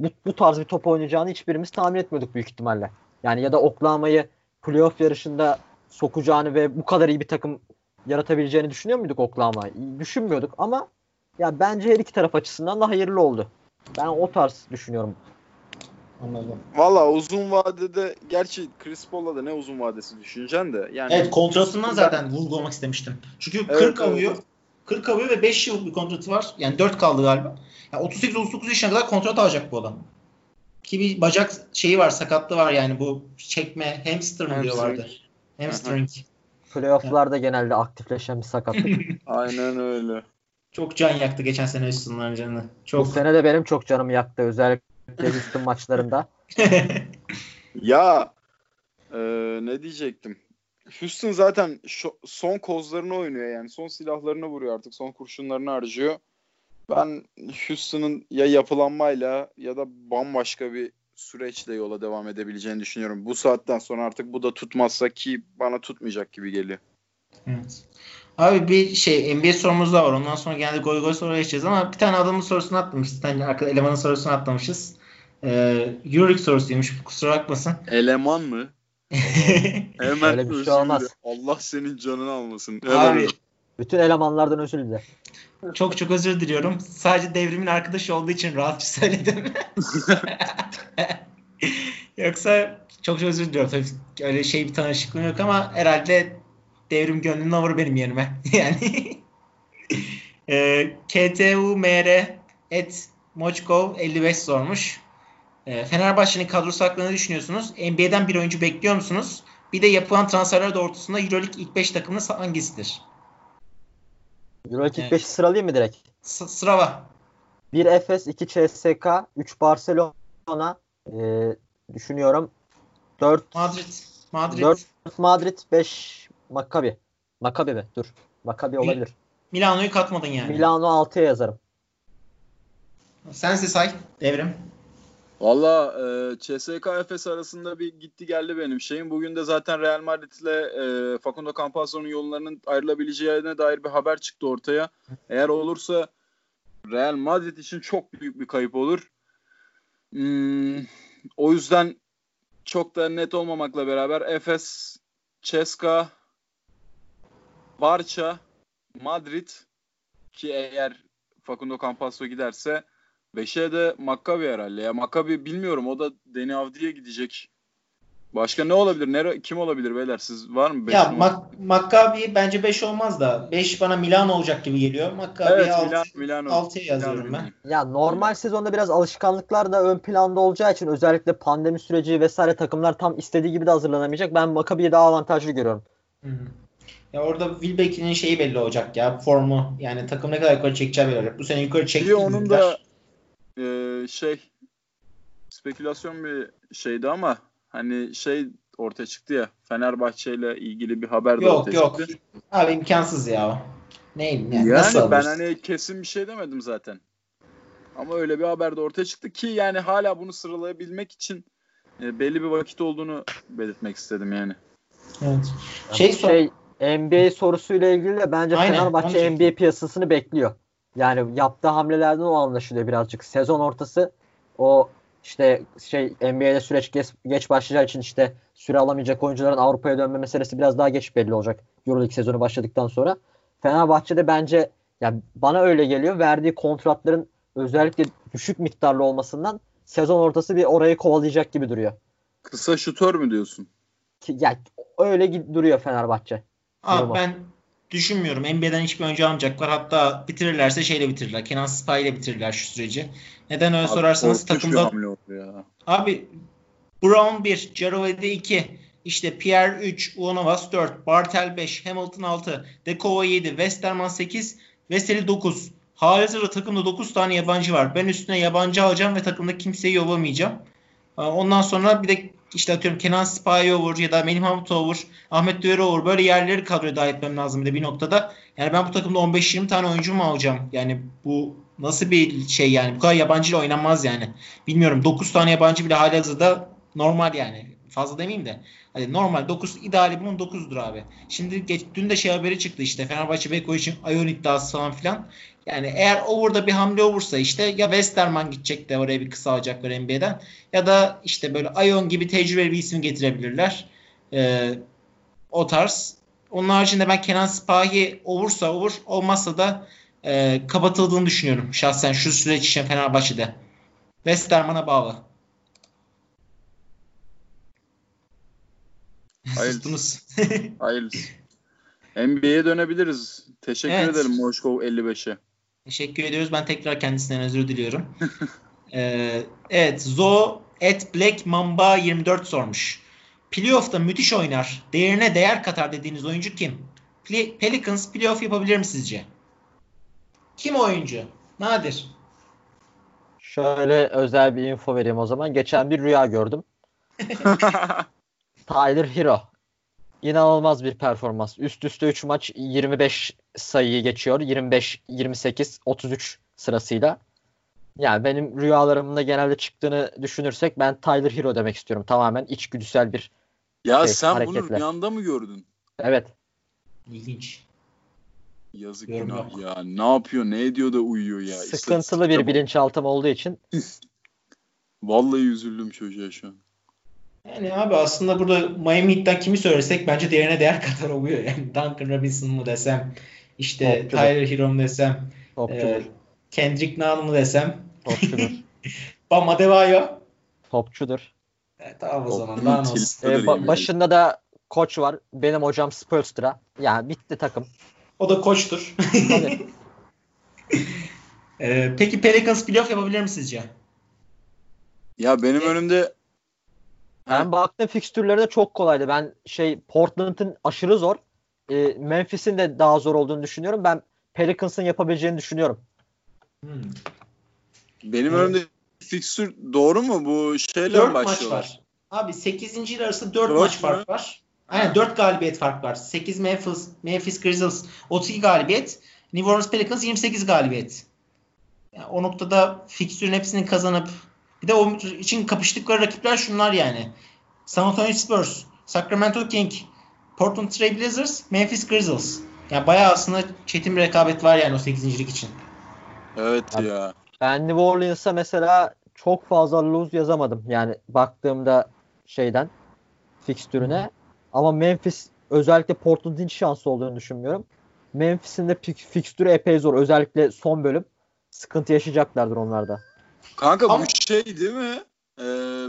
bu, bu tarz bir top oynayacağını hiçbirimiz tahmin etmiyorduk büyük ihtimalle. Yani ya da Oklahoma'yı playoff yarışında sokacağını ve bu kadar iyi bir takım yaratabileceğini düşünüyor muyduk Oklahoma'yı? Düşünmüyorduk ama ya bence her iki taraf açısından da hayırlı oldu. Ben o tarz düşünüyorum. Anladım. Valla uzun vadede gerçi Chris Paul'la da ne uzun vadesi düşüneceksin de yani Evet kontratından zaten vurgulamak istemiştim. Çünkü Evet, 40 evet. alıyor. 40 alıyor ve 5 yıllık bir kontratı var. Yani 4 kaldı galiba. Yani 38-39 yaşına kadar kontrat alacak bu adam. Ki bir bacak şeyi var, sakatlığı var yani bu çekme hamstring Hamstring. diyorlardı. Hamstring. Playoff'larda genelde aktifleşen bir sakatlık. <laughs> aynen öyle. Çok can yaktı geçen sene Houston'ların canını. Bu Çok. sene de benim çok canımı yaktı özellikle Houston <laughs> maçlarında. <laughs> Ya e, ne diyecektim? Houston zaten şu, son kozlarını oynuyor yani. Son silahlarını vuruyor artık. Son kurşunlarını harcıyor. Ben Houston'ın ya yapılanmayla ya da bambaşka bir süreçle yola devam edebileceğini düşünüyorum. Bu saatten sonra artık bu da tutmazsa ki bana tutmayacak gibi geliyor. Evet. Abi bir şey NBA sorumuz daha var. Ondan sonra genelde gol gol soru geçeceğiz ama bir tane adamın sorusunu atlamışız. Bir tane arkada elemanın sorusunu atlamışız. Ee, Euroleague sorusuymuş. Kusura bakmasın. Eleman mı? <laughs> Hemen Öyle bir şey olmaz. Allah senin canını almasın. Hemen Abi. Bütün elemanlardan özür dile. çok çok özür diliyorum. Sadece devrimin arkadaşı olduğu için rahatça söyledim. <laughs> <laughs> Yoksa çok çok özür diliyorum. Tabii öyle şey bir tanışıklığım yok ama herhalde devrim gönlünü alır benim yerime. <laughs> yani e, KTUMR et Mochkov 55 sormuş. E, Fenerbahçe'nin kadrosu hakkında ne düşünüyorsunuz? NBA'den bir oyuncu bekliyor musunuz? Bir de yapılan transferler doğrultusunda Euroleague ilk 5 takımınız hangisidir? Euroleague Evet. ilk 5'i sıralayayım mı direkt? S- sırala. 1 Efes, 2 CSK, 3 Barcelona, ee, düşünüyorum 4 Madrid. Madrid. 4 Madrid, 5 Maccabi. Maccabi mi? Dur. Maccabi olabilir. Milano'yu katmadın yani. Milano 6'ya yazarım. Sense say devrim. Valla e, CSK Efes arasında bir gitti geldi benim şeyim. Bugün de zaten Real Madrid ile e, Facundo Campazzo'nun yollarının ayrılabileceğine dair bir haber çıktı ortaya. Eğer olursa Real Madrid için çok büyük bir kayıp olur. Hmm, o yüzden çok da net olmamakla beraber Efes, Ceska, Barça, Madrid ki eğer Facundo Campazzo giderse 5'e de Maccabi herhalde. Ya Maccabi bilmiyorum o da Deni Avdi'ye gidecek. Başka ne olabilir? Nere, kim olabilir beyler? Siz var mı? beş Ya? Mak- Maccabi bence 5 olmaz da 5 bana Milano olacak gibi geliyor. Maccabi'ye Evet 6 Milan, Milano. 6'ya yazıyorum Milano ben. Ya normal sezonda biraz alışkanlıklar da ön planda olacağı için özellikle pandemi süreci vesaire takımlar tam istediği gibi de hazırlanamayacak. Ben Maccabi'yi daha avantajlı görüyorum. Hı. Ya orada Wilbeck'in şeyi belli olacak ya formu. Yani takım ne kadar yukarı çekeceği belli olacak. Bu sene yukarı çekti. Bir onun da e, şey spekülasyon bir şeydi ama hani şey ortaya çıktı ya Fenerbahçe ile ilgili bir haber de Yok ortaya yok. çıktı. Abi imkansız ya. Neyim yani, Yani nasıl ben hani kesin bir şey demedim zaten. Ama öyle bir haber de ortaya çıktı ki yani hala bunu sıralayabilmek için e, belli bir vakit olduğunu belirtmek istedim yani. Evet. Şey şey NBA sorusuyla ilgili de bence Aynen, Fenerbahçe. NBA piyasasını bekliyor. Yani yaptığı hamlelerden o anlaşılıyor birazcık. Sezon ortası o işte şey NBA'de süreç geç, geç başlayacağı için işte süre alamayacak oyuncuların Avrupa'ya dönme meselesi biraz daha geç belli olacak. EuroLeague sezonu başladıktan sonra. Fenerbahçe'de bence ya bana öyle geliyor. Verdiği kontratların özellikle düşük miktarlı olmasından sezon ortası bir orayı kovalayacak gibi duruyor. Kısa şutör mü diyorsun? Ki, ya öyle duruyor Fenerbahçe. Abi Durma. ben düşünmüyorum. NBA'den hiçbir oyuncu almayacaklar. Hatta bitirirlerse şeyle bitirirler. Kenan Spy ile bitirirler şu süreci. Neden öyle Abi, sorarsanız takımda. Abi Brown 1, Jarovede 2, işte Pierre 3, Uonovas 4, Bartel 5, Hamilton 6, Dekova 7, Westerman 8, Veseli 9. Halihazırda takımda 9 tane yabancı var. Ben üstüne yabancı alacağım ve takımda kimseyi yollamayacağım. Ondan sonra bir de işte atıyorum Kenan Sipahi olur ya da Melih Mahmut olur, Ahmet Dürer olur. Böyle yerleri kadroya dahil etmem lazım bir bir noktada. Yani ben bu takımda 15-20 tane oyuncu mu alacağım? Yani bu nasıl bir şey yani? Bu kadar yabancı ile oynanmaz yani. Bilmiyorum 9 tane yabancı bile halihazırda normal yani. Fazla demeyeyim de. Hadi normal 9 ideali bunun 9'dur abi. Şimdi geç, dün de şey haberi çıktı işte Fenerbahçe Beko için Ayon iddiası falan filan. Yani eğer over'da bir hamle olursa işte ya Westerman gidecek de oraya bir kısa alacaklar NBA'den ya da işte böyle Ayon gibi tecrübeli bir isim getirebilirler. Ee, o tarz. Onun haricinde ben Kenan Sipahi olursa olur olmazsa da e, kapatıldığını düşünüyorum şahsen şu süreç için Fenerbahçe'de. Westerman'a bağlı. Hayır. Sustunuz. Hayırlısı. NBA'ye dönebiliriz. Teşekkür Evet. ederim Moşkov 55'e. Teşekkür ediyoruz. Ben tekrar kendisinden özür diliyorum. <laughs> Ee, evet. Zo et Black Mamba 24 sormuş. Playoff'ta müthiş oynar. Değerine değer katar dediğiniz oyuncu kim? Ple- Pelicans playoff yapabilir mi sizce? Kim o oyuncu? Nadir. Şöyle özel bir info vereyim o zaman. Geçen bir rüya gördüm. <laughs> Tyler Hero. İnanılmaz bir performans. Üst üste 3 maç 25 sayıyı geçiyor. 25, 28, 33 sırasıyla. Yani benim rüyalarımda genelde çıktığını düşünürsek ben Tyler Hero demek istiyorum. Tamamen içgüdüsel bir ya Şey, sen bunu hareketler. rüyanda mı gördün? evet. İlginç. Yazık Yorum günah yok. ya. Ne yapıyor? Ne ediyor da uyuyor ya. Sıkıntılı bir bilinçaltım olduğu için Vallahi üzüldüm çocuğa şu an. Yani abi aslında burada Miami Heat'ten kimi söylesek bence değerine değer katar oluyor. Yani Duncan Robinson mu desem, işte Topçudur. Tyler Hero mu desem, topçudur. e, Kendrick Nunn desem, Topçudur. <laughs> Bam Adebayo. topçudur. E, tamam o zaman ne olsun. kilitlidir Ee, ba- başında da koç var. Benim hocam Spurstra. Yani bitti takım. O da koçtur. Ee, <laughs> peki Pelicans playoff yapabilir mi sizce? Ya benim E- önümde Ben baktım fikstürlerine çok kolaydı. Ben şey Portland'ın aşırı zor. E, Memphis'in de daha zor olduğunu düşünüyorum. Ben Pelicans'ın yapabileceğini düşünüyorum. Hmm. benim Evet. önümde fixture doğru mu? Bu şeyle 4 mi maç başlıyorlar? var. Abi 8. ile arasında 4 Dört maç mü? fark var. Aynen 4 galibiyet fark var. 8 Memphis, Memphis Grizzlies 32 galibiyet. New Orleans Pelicans 28 galibiyet. Yani o noktada fikstürün hepsini kazanıp bir de o için kapıştıkları rakipler şunlar yani. San Antonio Spurs, Sacramento King, Portland Trail Blazers, Memphis Grizzlies. Yani bayağı aslında çetin bir rekabet var yani o 8. lig için. Evet Abi- ya. Ben New Orleans'a mesela çok fazla lose yazamadım. Yani baktığımda şeyden fikstürüne. Ama Memphis özellikle Portland'ın hiç şansı olduğunu düşünmüyorum. Memphis'in de fikstürü epey zor. Özellikle son bölüm sıkıntı yaşayacaklardır onlar da. Kanka Ama- bu şey değil mi? Ee,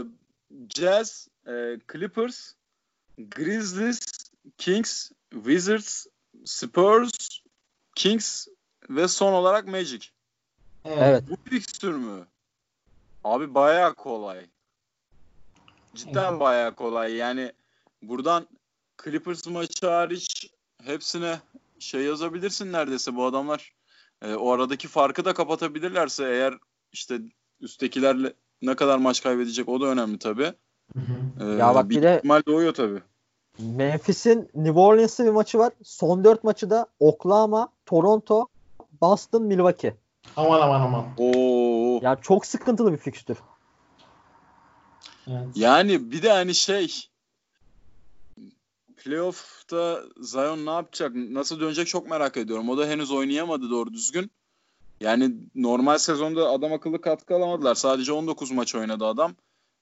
Jazz, e, Clippers, Grizzlies, Kings, Wizards, Spurs, Kings ve son olarak Magic. Evet. Bu fixture mü? Abi bayağı kolay. Cidden Evet. bayağı kolay. Yani buradan Clippers maçı hariç hepsine şey yazabilirsin neredeyse bu adamlar. e, o aradaki farkı da kapatabilirlerse eğer işte üsttekilerle ne kadar maç kaybedecek o da önemli tabii. Hı hı. E, Ya bak bir bir de- ihtimal doğuyor tabii. Memphis'in New Orleans'ı bir maçı var. Son 4 maçı da Oklahoma, Toronto, Boston, Milwaukee. Aman aman aman. Oo. Yani çok sıkıntılı bir fikstür. Evet. Yani bir de hani şey playoff'ta Zion ne yapacak? Nasıl dönecek çok merak ediyorum. O da henüz oynayamadı doğru düzgün. Yani normal sezonda adam akıllı katkı alamadılar. Sadece 19 maç oynadı adam.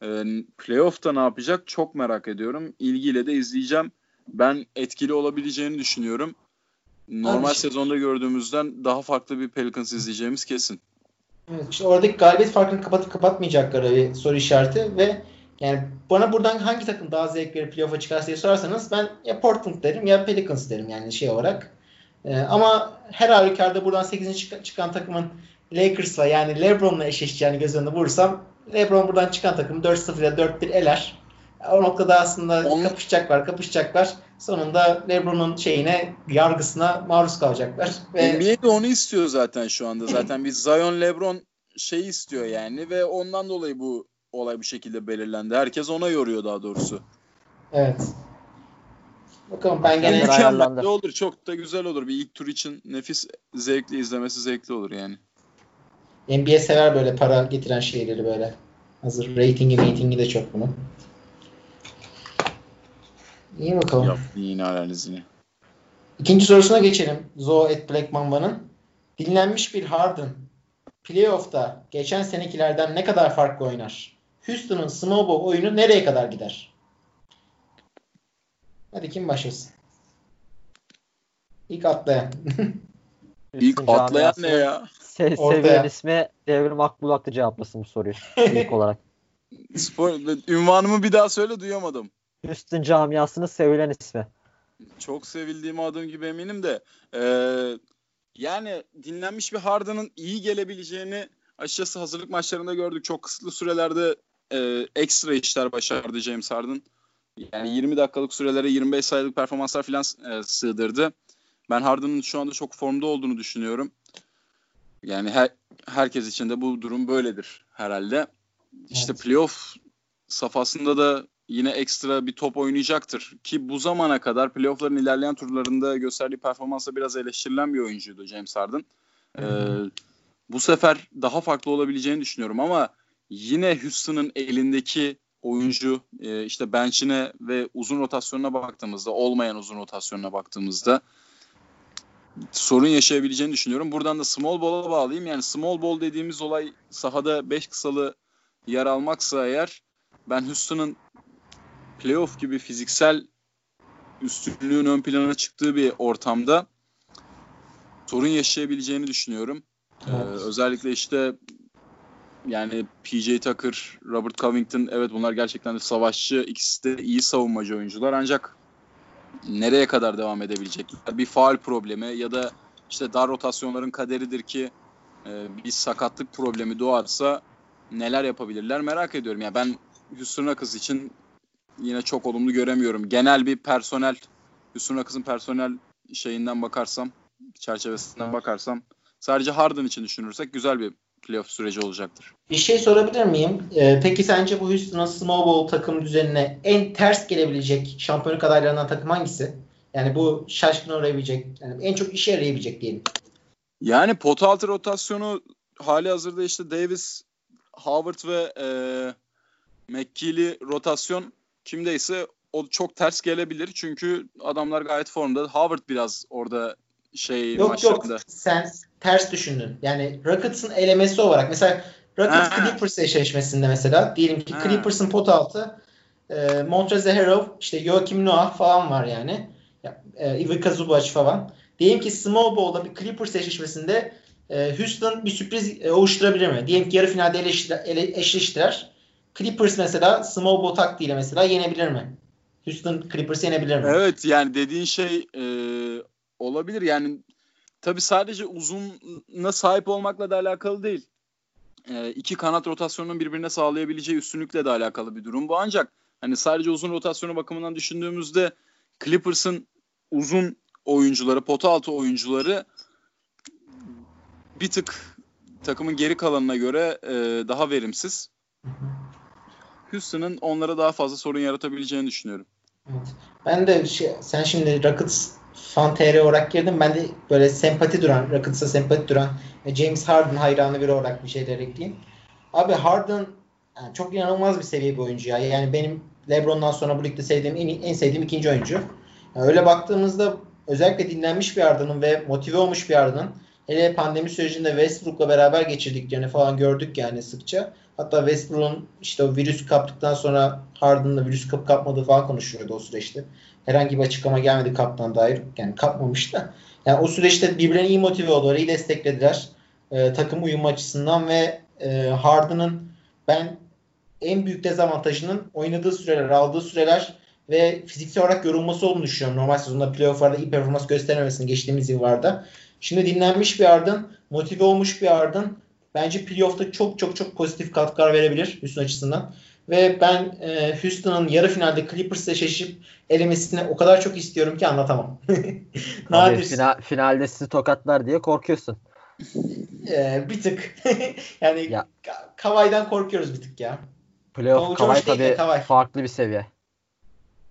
Ee, playoff'ta ne yapacak çok merak ediyorum. İlgiyle de izleyeceğim. Ben etkili olabileceğini düşünüyorum. Normal Abi- sezonda gördüğümüzden daha farklı bir Pelicans izleyeceğimiz kesin. Evet, işte oradaki galibiyet farkını kapatıp kapatmayacakları bir soru işareti ve yani bana buradan hangi takım daha zevk verir playoff'a çıkarsa diye sorarsanız ben ya Portland derim ya Pelicans derim yani şey olarak. E, ama her halükarda buradan 8. çıkan, çıkan takımın Lakers'la yani LeBron'la eşleşeceğini göz önüne vurursam LeBron buradan çıkan takım 4-0 ya 4-1 eler. O noktada aslında On... kapışacaklar, kapışacaklar. Sonunda LeBron'un şeyine, yargısına maruz kalacaklar. Ve... NBA de onu istiyor zaten şu anda. Zaten bir Zion LeBron şey istiyor yani ve ondan dolayı bu olay bu şekilde belirlendi. Herkes ona yoruyor daha doğrusu. Evet. Bakalım ben gene mükemmel olur. Çok da güzel olur. Bir ilk tur için nefis zevkli izlemesi zevkli olur yani. NBA sever böyle para getiren şeyleri böyle. Hazır ratingi ratingi de çok bunun. İyi bakalım. Yap yine analizini. İkinci sorusuna geçelim. Zo et Blackman'ın. Dinlenmiş bir Harden playoff'ta geçen senekilerden ne kadar farklı oynar? Houston'ın ball oyunu nereye kadar gider? Hadi kim başlasın? İlk atlayan. İlk atlayan ne ya? Se sevilen ismi Devrim Akbulak'ta cevaplasın bu soruyu <laughs> ilk olarak. Spor, ünvanımı bir daha söyle duyamadım. Houston camiasının sevilen ismi. Çok sevildiğim adım gibi eminim de e, yani dinlenmiş bir Harden'ın iyi gelebileceğini açıkçası hazırlık maçlarında gördük. Çok kısıtlı sürelerde e, ekstra işler başardı James Harden. Yani 20 dakikalık sürelere 25 sayılık performanslar falan e, sığdırdı. Ben Harden'ın şu anda çok formda olduğunu düşünüyorum. Yani her, herkes için de bu durum böyledir herhalde. Evet. İşte playoff safhasında da yine ekstra bir top oynayacaktır. Ki bu zamana kadar playoffların ilerleyen turlarında gösterdiği performansla biraz eleştirilen bir oyuncuydu James Harden. Ee, bu sefer daha farklı olabileceğini düşünüyorum ama yine Houston'ın elindeki oyuncu e, işte bench'ine ve uzun rotasyonuna baktığımızda olmayan uzun rotasyonuna baktığımızda sorun yaşayabileceğini düşünüyorum. Buradan da small ball'a bağlayayım. Yani small ball dediğimiz olay sahada 5 kısalı yer almaksa eğer ben Houston'ın playoff gibi fiziksel üstünlüğün ön plana çıktığı bir ortamda sorun yaşayabileceğini düşünüyorum. Ee, evet. Ee, özellikle işte yani PJ Tucker, Robert Covington evet bunlar gerçekten de savaşçı. İkisi de iyi savunmacı oyuncular ancak nereye kadar devam edebilecekler? Bir faal problemi ya da işte dar rotasyonların kaderidir ki e, bir sakatlık problemi doğarsa neler yapabilirler merak ediyorum. Yani ben Houston Rockets için yine çok olumlu göremiyorum. Genel bir personel Houston Rockets'ın personel şeyinden bakarsam, çerçevesinden bakarsam sadece Harden için düşünürsek güzel bir playoff süreci olacaktır. Bir şey sorabilir miyim? Ee, peki sence bu Houston'ın small ball takım düzenine en ters gelebilecek şampiyonluk adaylarından takım hangisi? Yani bu şaşkın uğrayabilecek, yani en çok işe yarayabilecek diyelim. Yani pot altı rotasyonu hali hazırda işte Davis, Howard ve e, McKeely rotasyon kimdeyse o çok ters gelebilir. Çünkü adamlar gayet formda. Howard biraz orada şey yok, maçlarında. Yok sen ters düşündün. Yani Rockets'ın elemesi olarak mesela Rockets ha. Clippers eşleşmesinde mesela diyelim ki ha. Clippers'ın pot altı e, Montrezl Harrell işte Joakim Noah falan var yani. E, Ivica Zubac falan. Diyelim ki Small Ball'da bir Clippers eşleşmesinde e, Houston bir sürpriz e, oluşturabilir mi? Diyelim ki yarı finalde eşleştiler. Clippers mesela small ball taktiğiyle mesela yenebilir mi? Houston Clippers yenebilir mi? Evet yani dediğin şey e, olabilir. Yani tabii sadece uzunla sahip olmakla da alakalı değil. E, iki kanat rotasyonunun birbirine sağlayabileceği üstünlükle de alakalı bir durum bu. Ancak hani sadece uzun rotasyonu bakımından düşündüğümüzde Clippers'ın uzun oyuncuları, pota altı oyuncuları bir tık takımın geri kalanına göre e, daha verimsiz. Houston'ın onlara daha fazla sorun yaratabileceğini düşünüyorum. Evet. Ben de şey, sen şimdi Rockets fan TR olarak girdin. Ben de böyle sempati duran, Rockets'a sempati duran James Harden hayranı biri olarak bir şeyler ekleyeyim. Abi Harden yani çok inanılmaz bir seviye bir oyuncu ya. Yani benim LeBron'dan sonra bu ligde sevdiğim en, en sevdiğim ikinci oyuncu. Yani öyle baktığımızda özellikle dinlenmiş bir Harden'ın ve motive olmuş bir Harden'ın hele pandemi sürecinde Westbrook'la beraber geçirdiklerini falan gördük yani sıkça. Hatta Westbrook'un işte o virüs kaptıktan sonra Harden'la virüs kapı kapmadığı falan konuşuluyordu o süreçte. Herhangi bir açıklama gelmedi kaptan dair. Yani kapmamış da. Yani o süreçte birbirlerine iyi motive oldular, iyi desteklediler. Ee, takım uyum açısından ve e, Harden'ın ben en büyük dezavantajının oynadığı süreler, aldığı süreler ve fiziksel olarak yorulması olduğunu düşünüyorum. Normal sezonda playofflarda iyi performans gösterememesini geçtiğimiz yıllarda. Şimdi dinlenmiş bir Harden, motive olmuş bir Harden bence playoff'ta çok çok çok pozitif katkılar verebilir Houston açısından. Ve ben e, Houston'ın yarı finalde Clippers'la eşleşip elemesini o kadar çok istiyorum ki anlatamam. <laughs> Nadir. Final, finalde sizi tokatlar diye korkuyorsun. E, bir tık. <laughs> yani ya. Kavay'dan korkuyoruz bir tık ya. Playoff Kavay tabii Kavay. farklı bir seviye.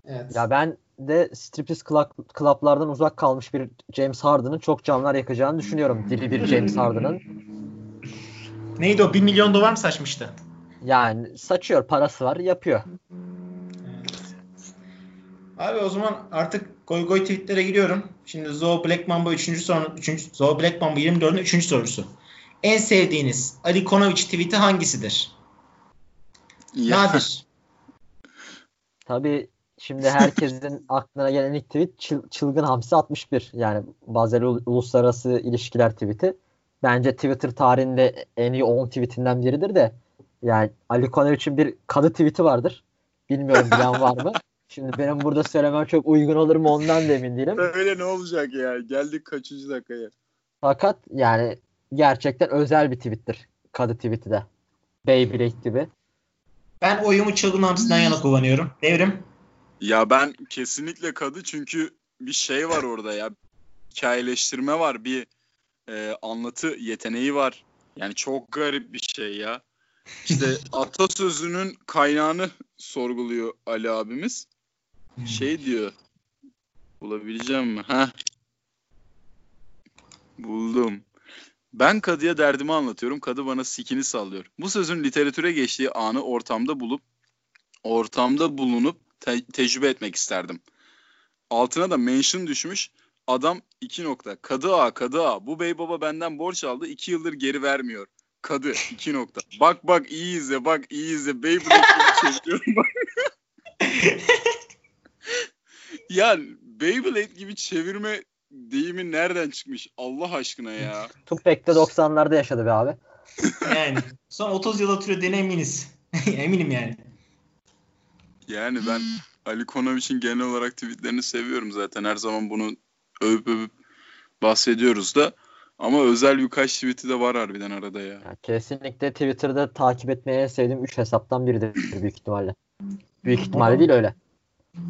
Evet. Ya ben de striptease klaplardan uzak kalmış bir James Harden'ın çok canlar yakacağını düşünüyorum. Dili bir James Harden'ın. Neydi o? 1 milyon dolar mı saçmıştı? Yani saçıyor. Parası var. Yapıyor. Abi o zaman artık goy goy tweetlere giriyorum. Şimdi Zoe Black Mamba 3. soru 3. Zoe Black Mamba 24'ün 3. sorusu. En sevdiğiniz Ali Konovic tweet'i hangisidir? Ya. Nadir. Tabii şimdi herkesin <laughs> aklına gelen ilk tweet çıl, Çılgın Hamsi 61. Yani Basel Uluslararası ilişkiler tweet'i. Bence Twitter tarihinde en iyi 10 tweetinden biridir de yani Ali Konovic'in bir kadı tweet'i vardır. Bilmiyorum bilen var mı? <laughs> Şimdi benim burada söylemem çok uygun olur mu ondan da emin değilim. Öyle ne olacak ya? Geldik kaçıncı dakikaya. Fakat yani gerçekten özel bir tweet'tir. Kadı tweet'i de. Beyblade gibi. Ben oyumu çılgın hamsiden yana kullanıyorum. Devrim. Ya ben kesinlikle kadı çünkü bir şey var orada ya. Hikayeleştirme var. Bir e, anlatı yeteneği var. Yani çok garip bir şey ya. İşte <laughs> atasözünün kaynağını sorguluyor Ali abimiz. Şey diyor. Bulabileceğim mi? Ha? Buldum. Ben kadıya derdimi anlatıyorum. Kadı bana sikini sallıyor. Bu sözün literatüre geçtiği anı ortamda bulup ortamda bulunup te- tecrübe etmek isterdim. Altına da mention düşmüş. Adam iki nokta. Kadı ağa, kadı ağa. Bu bey baba benden borç aldı. iki yıldır geri vermiyor. Kadı iki nokta. Bak bak iyi izle bak iyi izle. Beyblade <laughs> çeviriyorum <laughs> bak. ya Beyblade gibi çevirme deyimi nereden çıkmış? Allah aşkına ya. Tupac'te 90'larda yaşadı be abi. <laughs> yani son 30 yıl oturuyor eminiz. Eminim yani. Yani ben Ali Konovic'in genel olarak tweetlerini seviyorum zaten. Her zaman bunu övüp övüp bahsediyoruz da. Ama özel birkaç tweet'i de var harbiden arada ya. ya kesinlikle Twitter'da takip etmeyi en sevdiğim 3 hesaptan biridir büyük ihtimalle. Büyük ihtimalle değil öyle.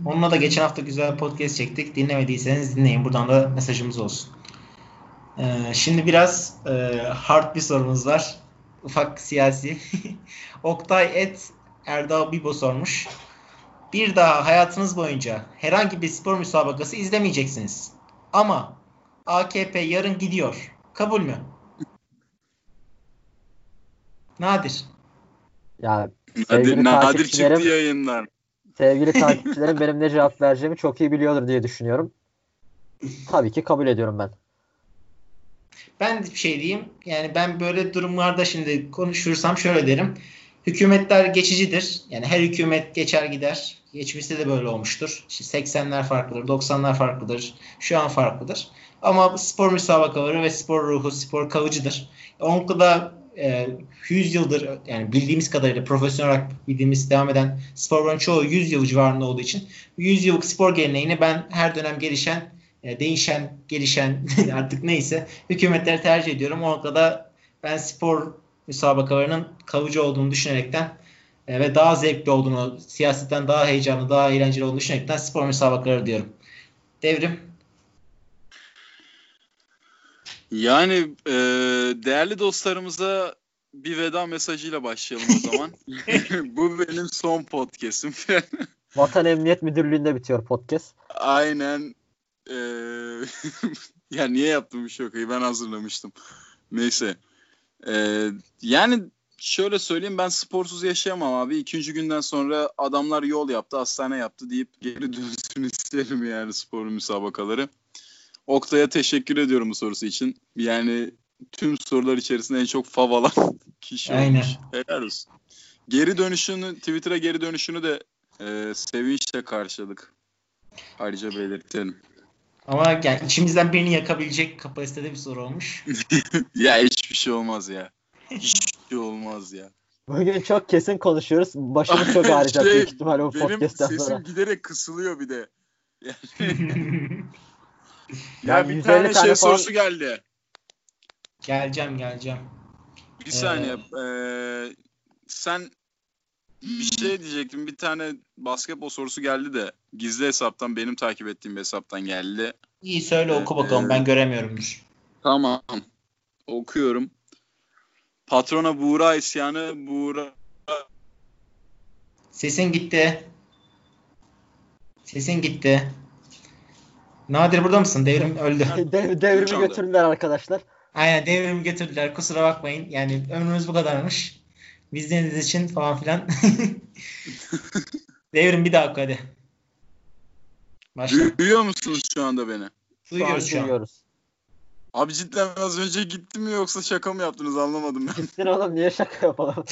Onunla da geçen hafta güzel podcast çektik. Dinlemediyseniz dinleyin. Buradan da mesajımız olsun. Ee, şimdi biraz e, hard bir sorumuz var. Ufak siyasi. <laughs> Oktay et Erdal Bibo sormuş. Bir daha hayatınız boyunca herhangi bir spor müsabakası izlemeyeceksiniz. Ama AKP yarın gidiyor. Kabul mü? Nadir. Ya Nadir, nadir çıktı yayından. Sevgili <laughs> takipçilerim benim ne cevap vereceğimi çok iyi biliyordur diye düşünüyorum. Tabii ki kabul ediyorum ben. Ben bir şey diyeyim. Yani ben böyle durumlarda şimdi konuşursam şöyle derim. Hükümetler geçicidir. Yani her hükümet geçer gider. Geçmişte de böyle olmuştur. İşte 80'ler farklıdır, 90'lar farklıdır. Şu an farklıdır. Ama spor müsabakaları ve spor ruhu, spor kalıcıdır. Onunla da e, 100 yıldır yani bildiğimiz kadarıyla profesyonel olarak bildiğimiz devam eden sporların çoğu 100 yıl civarında olduğu için 100 yıllık spor geleneğini ben her dönem gelişen, e, değişen, gelişen <laughs> artık neyse hükümetleri tercih ediyorum. Onunla da ben spor müsabakalarının kalıcı olduğunu düşünerekten e, ve daha zevkli olduğunu, siyasetten daha heyecanlı, daha eğlenceli olduğunu düşünerekten spor müsabakaları diyorum. Devrim. Yani e, değerli dostlarımıza bir veda mesajıyla başlayalım o zaman. <laughs> <laughs> Bu benim son podcast'im. <laughs> Vatan Emniyet Müdürlüğü'nde bitiyor podcast. Aynen. Ee, ya niye yaptım bu şakayı? Ben hazırlamıştım. Neyse. Ee, yani şöyle söyleyeyim ben sporsuz yaşayamam abi. İkinci günden sonra adamlar yol yaptı, hastane yaptı deyip geri <laughs> dönsün isterim yani spor müsabakaları. Oktay'a teşekkür ediyorum bu sorusu için. Yani tüm sorular içerisinde en çok fav alan <laughs> kişi Aynen. olmuş. Helal olsun. Geri dönüşünü, Twitter'a geri dönüşünü de e, sevinçle karşıladık. Ayrıca belirtelim. Ama yani içimizden birini yakabilecek kapasitede bir soru olmuş. <laughs> ya hiçbir şey olmaz ya. Hiçbir şey olmaz ya. Bugün çok kesin konuşuyoruz. Başımız çok <laughs> ağrıyacak Şey, büyük ihtimalle bu Benim podcast'ten sesim sonra. giderek kısılıyor bir de. <laughs> Yani, Yani ya bir 150 tane, tane şey falan- sorusu geldi. geleceğim geleceğim. Bir Ee, saniye. Ee, sen bir şey diyecektim. Bir tane basketbol sorusu geldi de gizli hesaptan benim takip ettiğim hesaptan geldi. İyi söyle oku Ee, bakalım ben göremiyorumdur. Tamam. Okuyorum. Patrona Buğra isyanı Buğra Sesin gitti. Sesin gitti. Nadir burada mısın? Devrim öldü. <laughs> Dev, devrimi götürdüler arkadaşlar. Aynen devrimi getirdiler. Kusura bakmayın. Yani ömrümüz bu kadarmış. Biz izlediğiniz için falan filan. <laughs> devrim bir daha oku hadi. Başla. Duyuyor musunuz şu anda beni? Duyuyoruz şu an. duyuyoruz. Abi cidden az önce gitti mi yoksa şaka mı yaptınız anlamadım ben. Gitsin oğlum niye şaka yapalım? <laughs>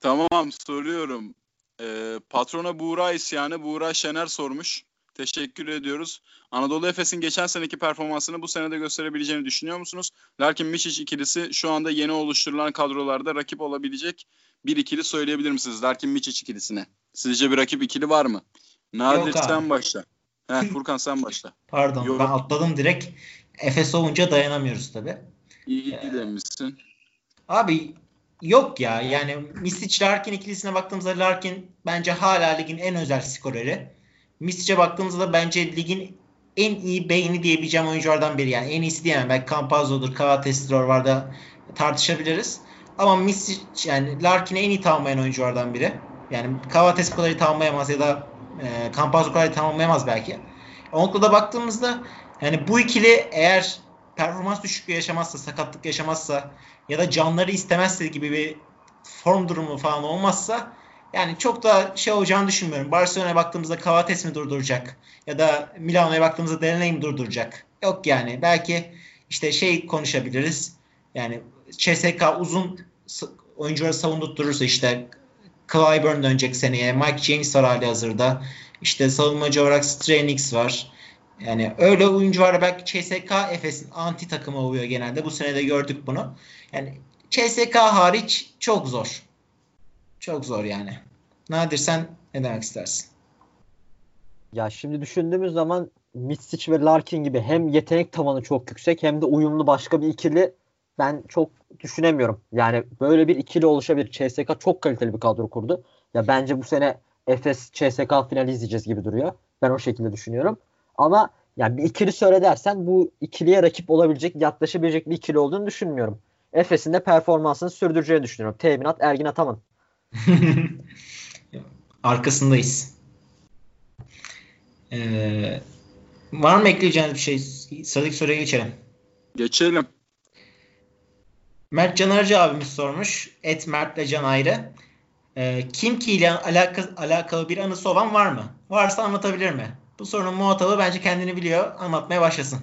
Tamam soruyorum. Ee, patrona Buğra isyanı Buğra Şener sormuş. Teşekkür ediyoruz. Anadolu Efes'in geçen seneki performansını bu senede gösterebileceğini düşünüyor musunuz? Larkin Miçic ikilisi şu anda yeni oluşturulan kadrolarda rakip olabilecek bir ikili söyleyebilir misiniz? Larkin Miçic ikilisine. Sizce bir rakip ikili var mı? Nadir Yok abi. sen başla. Heh, Furkan sen başla. Pardon Yok. ben atladım direkt. Efes olunca dayanamıyoruz tabi. İyi demişsin. Abi yok ya yani Misic Larkin ikilisine baktığımızda Larkin bence hala ligin en özel skoreri. Misic'e baktığımızda da bence ligin en iyi beyni diyebileceğim oyunculardan biri. Yani en iyisi diyemem. Belki Campazzo'dur, Kavates var da tartışabiliriz. Ama Misic yani Larkin'e en iyi tamamlayan oyunculardan biri. Yani Kavates kadar tamamlayamaz ya da e, Campazzo kadar tamamlayamaz belki. O noktada baktığımızda yani bu ikili eğer performans düşüklüğü yaşamazsa, sakatlık yaşamazsa ya da canları istemezse gibi bir form durumu falan olmazsa yani çok da şey olacağını düşünmüyorum. Barcelona'ya baktığımızda Kavates mi durduracak? Ya da Milano'ya baktığımızda Delaney mi durduracak? Yok yani. Belki işte şey konuşabiliriz. Yani CSK uzun oyuncuları savundurturursa işte Clyburn dönecek seneye. Mike James var hali hazırda. İşte savunmacı olarak Stranix var. Yani öyle oyuncular belki CSK Efes'in anti takımı oluyor genelde. Bu sene de gördük bunu. Yani CSK hariç çok zor. Çok zor yani. Nadir sen ne demek istersin? Ya şimdi düşündüğümüz zaman Mitsic ve Larkin gibi hem yetenek tavanı çok yüksek hem de uyumlu başka bir ikili ben çok düşünemiyorum. Yani böyle bir ikili oluşabilir. CSK çok kaliteli bir kadro kurdu. Ya bence bu sene Efes CSK finali izleyeceğiz gibi duruyor. Ben o şekilde düşünüyorum. Ama yani bir ikili söyle dersen bu ikiliye rakip olabilecek, yaklaşabilecek bir ikili olduğunu düşünmüyorum. Efes'in de performansını sürdüreceğini düşünüyorum. Teminat Ergin Ataman. <laughs> Arkasındayız. Ee, var mı ekleyeceğiniz bir şey? Sıradaki soruya geçelim. Geçelim. Mert Canarcı abimiz sormuş. Et Mert'le Can ayrı. Ee, Kimki ile alakalı, alakalı bir anısı olan var mı? Varsa anlatabilir mi? Bu sorunun muhatabı bence kendini biliyor. Anlatmaya başlasın.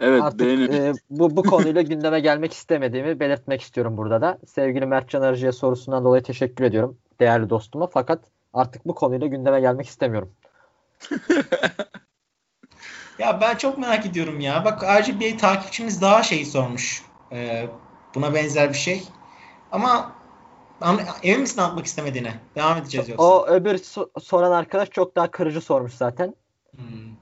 Evet Artık benim. e, bu, bu konuyla gündeme gelmek istemediğimi belirtmek istiyorum burada da. Sevgili Mertcan Arıcı'ya sorusundan dolayı teşekkür ediyorum değerli dostuma. Fakat artık bu konuyla gündeme gelmek istemiyorum. <laughs> Ya ben çok merak ediyorum ya. Bak bir takipçimiz daha şey sormuş. Ee, buna benzer bir şey. Ama emin misin anlatmak istemediğine? Devam edeceğiz yoksa. O öbür so- soran arkadaş çok daha kırıcı sormuş zaten. Hmm.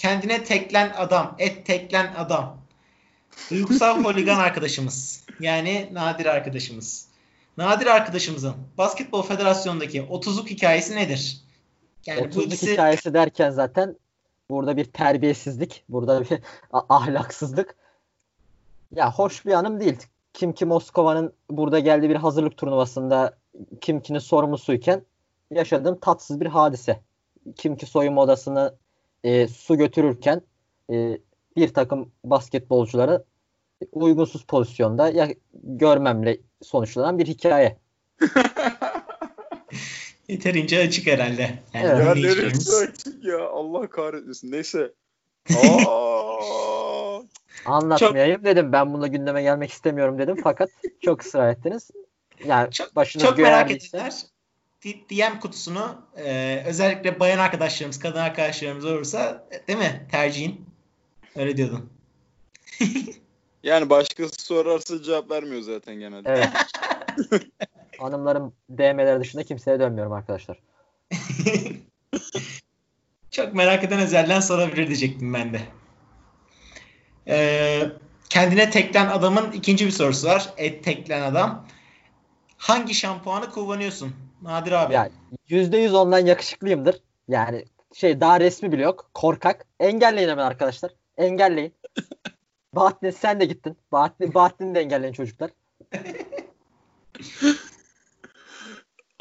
Kendine teklen adam, et teklen adam. Duygusal <laughs> holigan arkadaşımız. Yani Nadir arkadaşımız. Nadir arkadaşımızın Basketbol Federasyonu'ndaki 30'luk hikayesi nedir? Yani bu 30'luk ikisi hikayesi derken zaten burada bir terbiyesizlik, burada bir <laughs> ahlaksızlık. Ya hoş bir anım değil. Kim ki Moskova'nın burada geldiği bir hazırlık turnuvasında Kim ki'nin sorumlusuyken yaşadığım tatsız bir hadise. Kim ki soyunma odasını e, su götürürken e, bir takım basketbolcuları uygunsuz pozisyonda ya görmemle sonuçlanan bir hikaye. <laughs> yeterince açık herhalde. Yani Evet. Ya neresi açık ya Allah kahretmesin. Neyse. <laughs> Aa! Anlatmayayım dedim. Ben bununla gündeme gelmek istemiyorum dedim. Fakat çok ısrar ettiniz. Yani Çok- başınız Çok merak ettiler. DM kutusunu e, özellikle bayan arkadaşlarımız, kadın arkadaşlarımız olursa e, değil mi tercihin? Öyle diyordun. <laughs> Yani başkası sorarsa cevap vermiyor zaten genelde. Evet. <laughs> Hanımların DM'leri dışında kimseye dönmüyorum arkadaşlar. <laughs> Çok merak eden özelden sorabilir diyecektim ben de. Ee, kendine teklen adamın ikinci bir sorusu var. Et teklen adam. Hangi şampuanı kullanıyorsun? Nadir abi. Yani %100 ondan yakışıklıyımdır. Yani şey daha resmi bile yok. Korkak. Engelleyin hemen arkadaşlar. Engelleyin. <laughs> Bahattin sen de gittin. Bahattin, Bahattin'i de engelleyin çocuklar.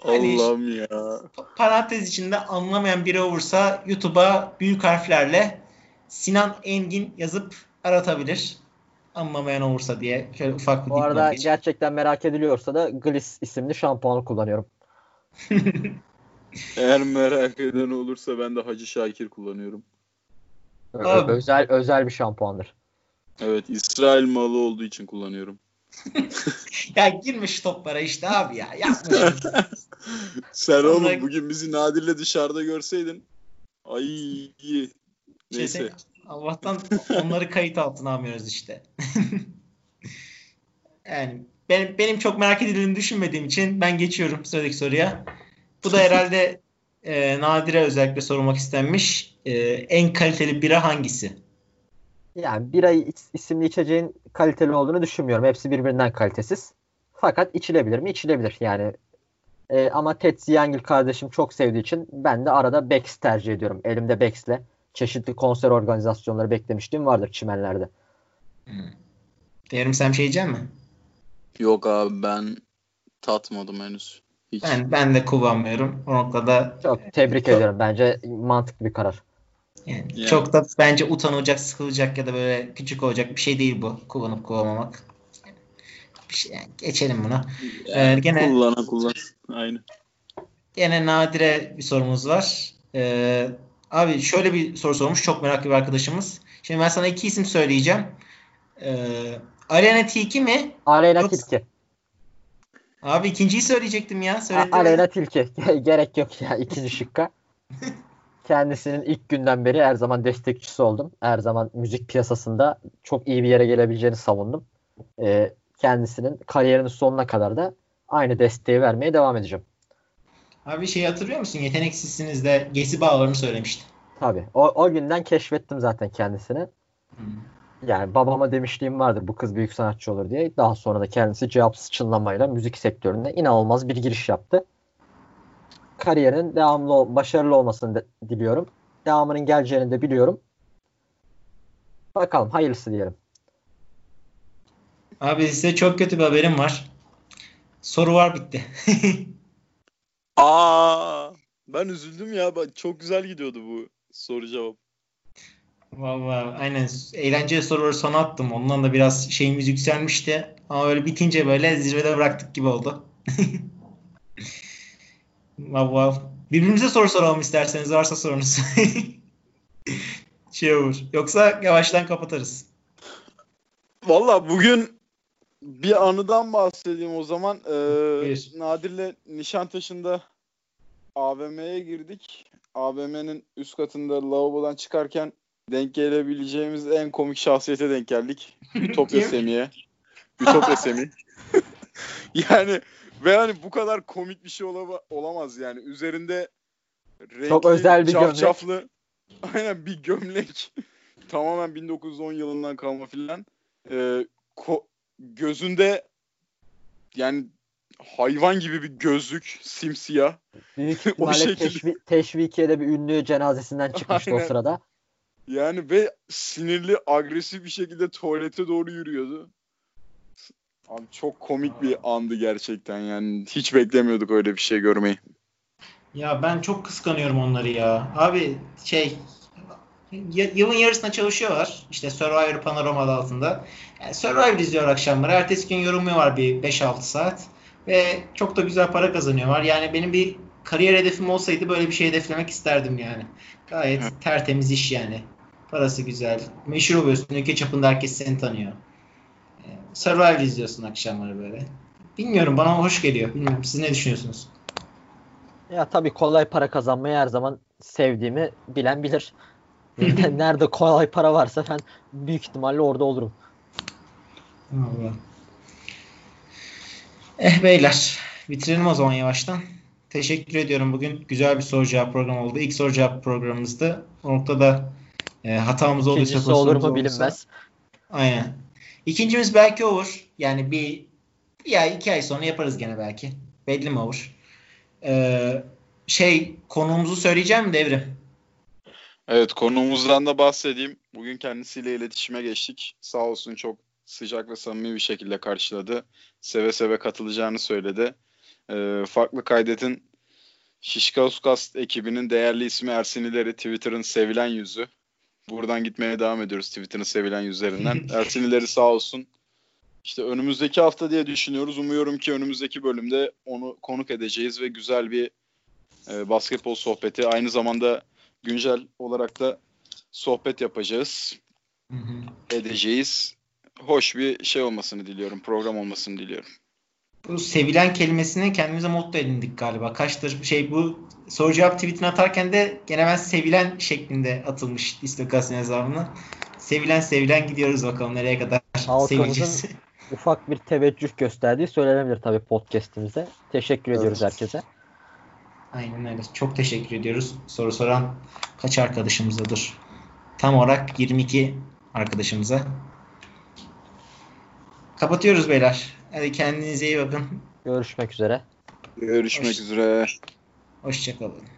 Hani- Allah'ım ya. Pa- Parantez içinde anlamayan biri olursa YouTube'a büyük harflerle Sinan Engin yazıp aratabilir. Anlamayan olursa diye şöyle ufak bir Bu arada gerçekten merak ediliyorsa da Gliss isimli şampuanı kullanıyorum. <laughs> Eğer merak eden olursa ben de Hacı Şakir kullanıyorum. Abi. Özel özel bir şampuandır. Evet İsrail malı olduğu için kullanıyorum. <laughs> Ya girmiş toplara işte abi ya. Yapma. <laughs> Sen Sonra- oğlum bugün bizi Nadir'le dışarıda görseydin. Ay iyi. Neyse. Neyse. Allah'tan onları kayıt altına almıyoruz işte. yani benim, benim çok merak edildiğini düşünmediğim için ben geçiyorum sıradaki soruya. Bu da herhalde e, Nadir'e özellikle sorulmak istenmiş. E, en kaliteli bira hangisi? Yani bira isimli içeceğin kaliteli olduğunu düşünmüyorum. Hepsi birbirinden kalitesiz. Fakat içilebilir mi? İçilebilir. Yani e, ama Tetsi Yangil kardeşim çok sevdiği için ben de arada Bex tercih ediyorum. Elimde Bex'le çeşitli konser organizasyonları beklemişliğim vardır çimenlerde. Devrim sen bir şey diyecek misin? Yok abi ben tatmadım henüz. Hiç. Ben, ben de kullanmıyorum. O noktada Çok tebrik Çok- ediyorum. Bence mantıklı bir karar. yani Yani. çok da bence utanılacak, sıkılacak ya da böyle küçük olacak bir şey değil bu. Kullanıp kullanmamak. Bir şey, yani geçelim bunu. Ee, gene Kullana kullan. Aynı. Gene Nadir'e bir sorumuz var. Ee, abi şöyle bir soru sormuş. Çok meraklı bir arkadaşımız. Şimdi ben sana iki isim söyleyeceğim. Ee, Arena Tilki mi? Aleyna Yoksa- Tilki. Abi ikinciyi söyleyecektim ya. Söyledim. Aleyna Tilki. <laughs> Gerek yok ya ikinci şıkka. <laughs> Kendisinin ilk günden beri her zaman destekçisi oldum. Her zaman müzik piyasasında çok iyi bir yere gelebileceğini savundum. Ee, kendisinin kariyerinin sonuna kadar da aynı desteği vermeye devam edeceğim. Abi şey hatırlıyor musun? Yeteneksizsiniz de Gesi bağlarını söylemişti. Tabii. O, o günden keşfettim zaten kendisini. Hmm. Yani babama demişliğim vardır bu kız büyük sanatçı olur diye. Daha sonra da kendisi cevapsız çınlamayla müzik sektöründe inanılmaz bir giriş yaptı. Kariyerinin devamlı, başarılı olmasını de- diliyorum. Devamının geleceğini de biliyorum. Bakalım hayırlısı diyelim. Abi size çok kötü bir haberim var. Soru var bitti. <laughs> Aa, ben üzüldüm ya. Bak, Çok güzel gidiyordu bu soru cevap. Vallahi aynen eğlenceli soruları sona attım. Ondan da biraz şeyimiz yükselmişti. Ama öyle bitince böyle zirvede bıraktık gibi oldu. <laughs> Vallahi birbirimize soru soralım isterseniz varsa sorunuz. <laughs> şey olur. Yoksa yavaştan kapatırız. Valla bugün bir anıdan bahsedeyim o zaman. Ee, Buyur. Nadir'le Nişantaşı'nda AVM'ye girdik. AVM'nin üst katında lavabodan çıkarken denk gelebileceğimiz en komik şahsiyete denk geldik. Ütopya? Semih'e. Ütopya <laughs> Semih. <laughs> yani ve hani bu kadar komik bir şey olama- olamaz yani. Üzerinde renkli, Çok özel bir gömlek. cafcaflı, <laughs> Aynen bir gömlek. Tamamen 1910 yılından kalma filan. Ee, ko- gözünde yani hayvan gibi bir gözlük simsiyah. Büyük O şekilde. teşvi- Teşvikiye'de bir ünlü cenazesinden çıkmıştı o Aynen. sırada. Yani ve sinirli, agresif bir şekilde tuvalete doğru yürüyordu. Abi çok komik bir andı gerçekten yani. Hiç beklemiyorduk öyle bir şey görmeyi. Ya ben çok kıskanıyorum onları ya. Abi şey yılın yarısına çalışıyorlar. İşte Survivor Panorama adı altında. Yani Survivor izliyor akşamları. Ertesi gün yorumluyorlar bir 5-6 saat. Ve çok da güzel para kazanıyorlar. Yani benim bir kariyer hedefim olsaydı böyle bir şey hedeflemek isterdim yani. Gayet tertemiz iş yani. Parası güzel. Meşhur oluyorsun. Ülke çapında herkes seni tanıyor. Ee, Survivor izliyorsun akşamları böyle. Bilmiyorum bana hoş geliyor. Bilmiyorum siz ne düşünüyorsunuz? Ya tabii kolay para kazanmayı her zaman sevdiğimi bilen bilir. <laughs> Nerede kolay para varsa ben büyük ihtimalle orada olurum. Allah. Eh beyler bitirelim o zaman yavaştan. Teşekkür ediyorum. Bugün güzel bir soru cevap programı oldu. İlk soru cevap programımızdı. O noktada e, hatamız olduysa İkincisi olur mu olduysa- bilinmez. Aynen. İkincimiz belki olur. Yani bir, bir ay iki ay sonra yaparız gene belki. Belli mi olur? Ee, şey konuğumuzu söyleyeceğim mi Devrim? Evet konuğumuzdan da bahsedeyim. Bugün kendisiyle iletişime geçtik. Sağ olsun çok sıcak ve samimi bir şekilde karşıladı. Seve seve katılacağını söyledi. Ee, farklı kaydetin Şişkauskas ekibinin değerli ismi Ersin İleri Twitter'ın sevilen yüzü. Buradan gitmeye devam ediyoruz Twitter'ın sevilen yüzlerinden. <laughs> Ersin İleri sağ olsun. İşte önümüzdeki hafta diye düşünüyoruz. Umuyorum ki önümüzdeki bölümde onu konuk edeceğiz ve güzel bir e, basketbol sohbeti. Aynı zamanda güncel olarak da sohbet yapacağız, Hı hı. edeceğiz. Hoş bir şey olmasını diliyorum, program olmasını diliyorum. Bu sevilen kelimesini kendimize motto edindik galiba. Kaçtır şey bu soru cevap tweetini atarken de gene ben sevilen şeklinde atılmış istokasyon hesabına. Sevilen sevilen gidiyoruz bakalım nereye kadar sevileceğiz. <laughs> Ufak bir teveccüh gösterdiği söylenebilir tabii podcast'imize. Teşekkür ediyoruz Evet. herkese. Aynen öyle. Çok teşekkür ediyoruz. Soru soran kaç arkadaşımızdadır? Tam olarak 22 arkadaşımıza. Kapatıyoruz beyler. Hadi kendinize iyi bakın. Görüşmek üzere. Görüşmek Hoş- üzere. Hoşçakalın.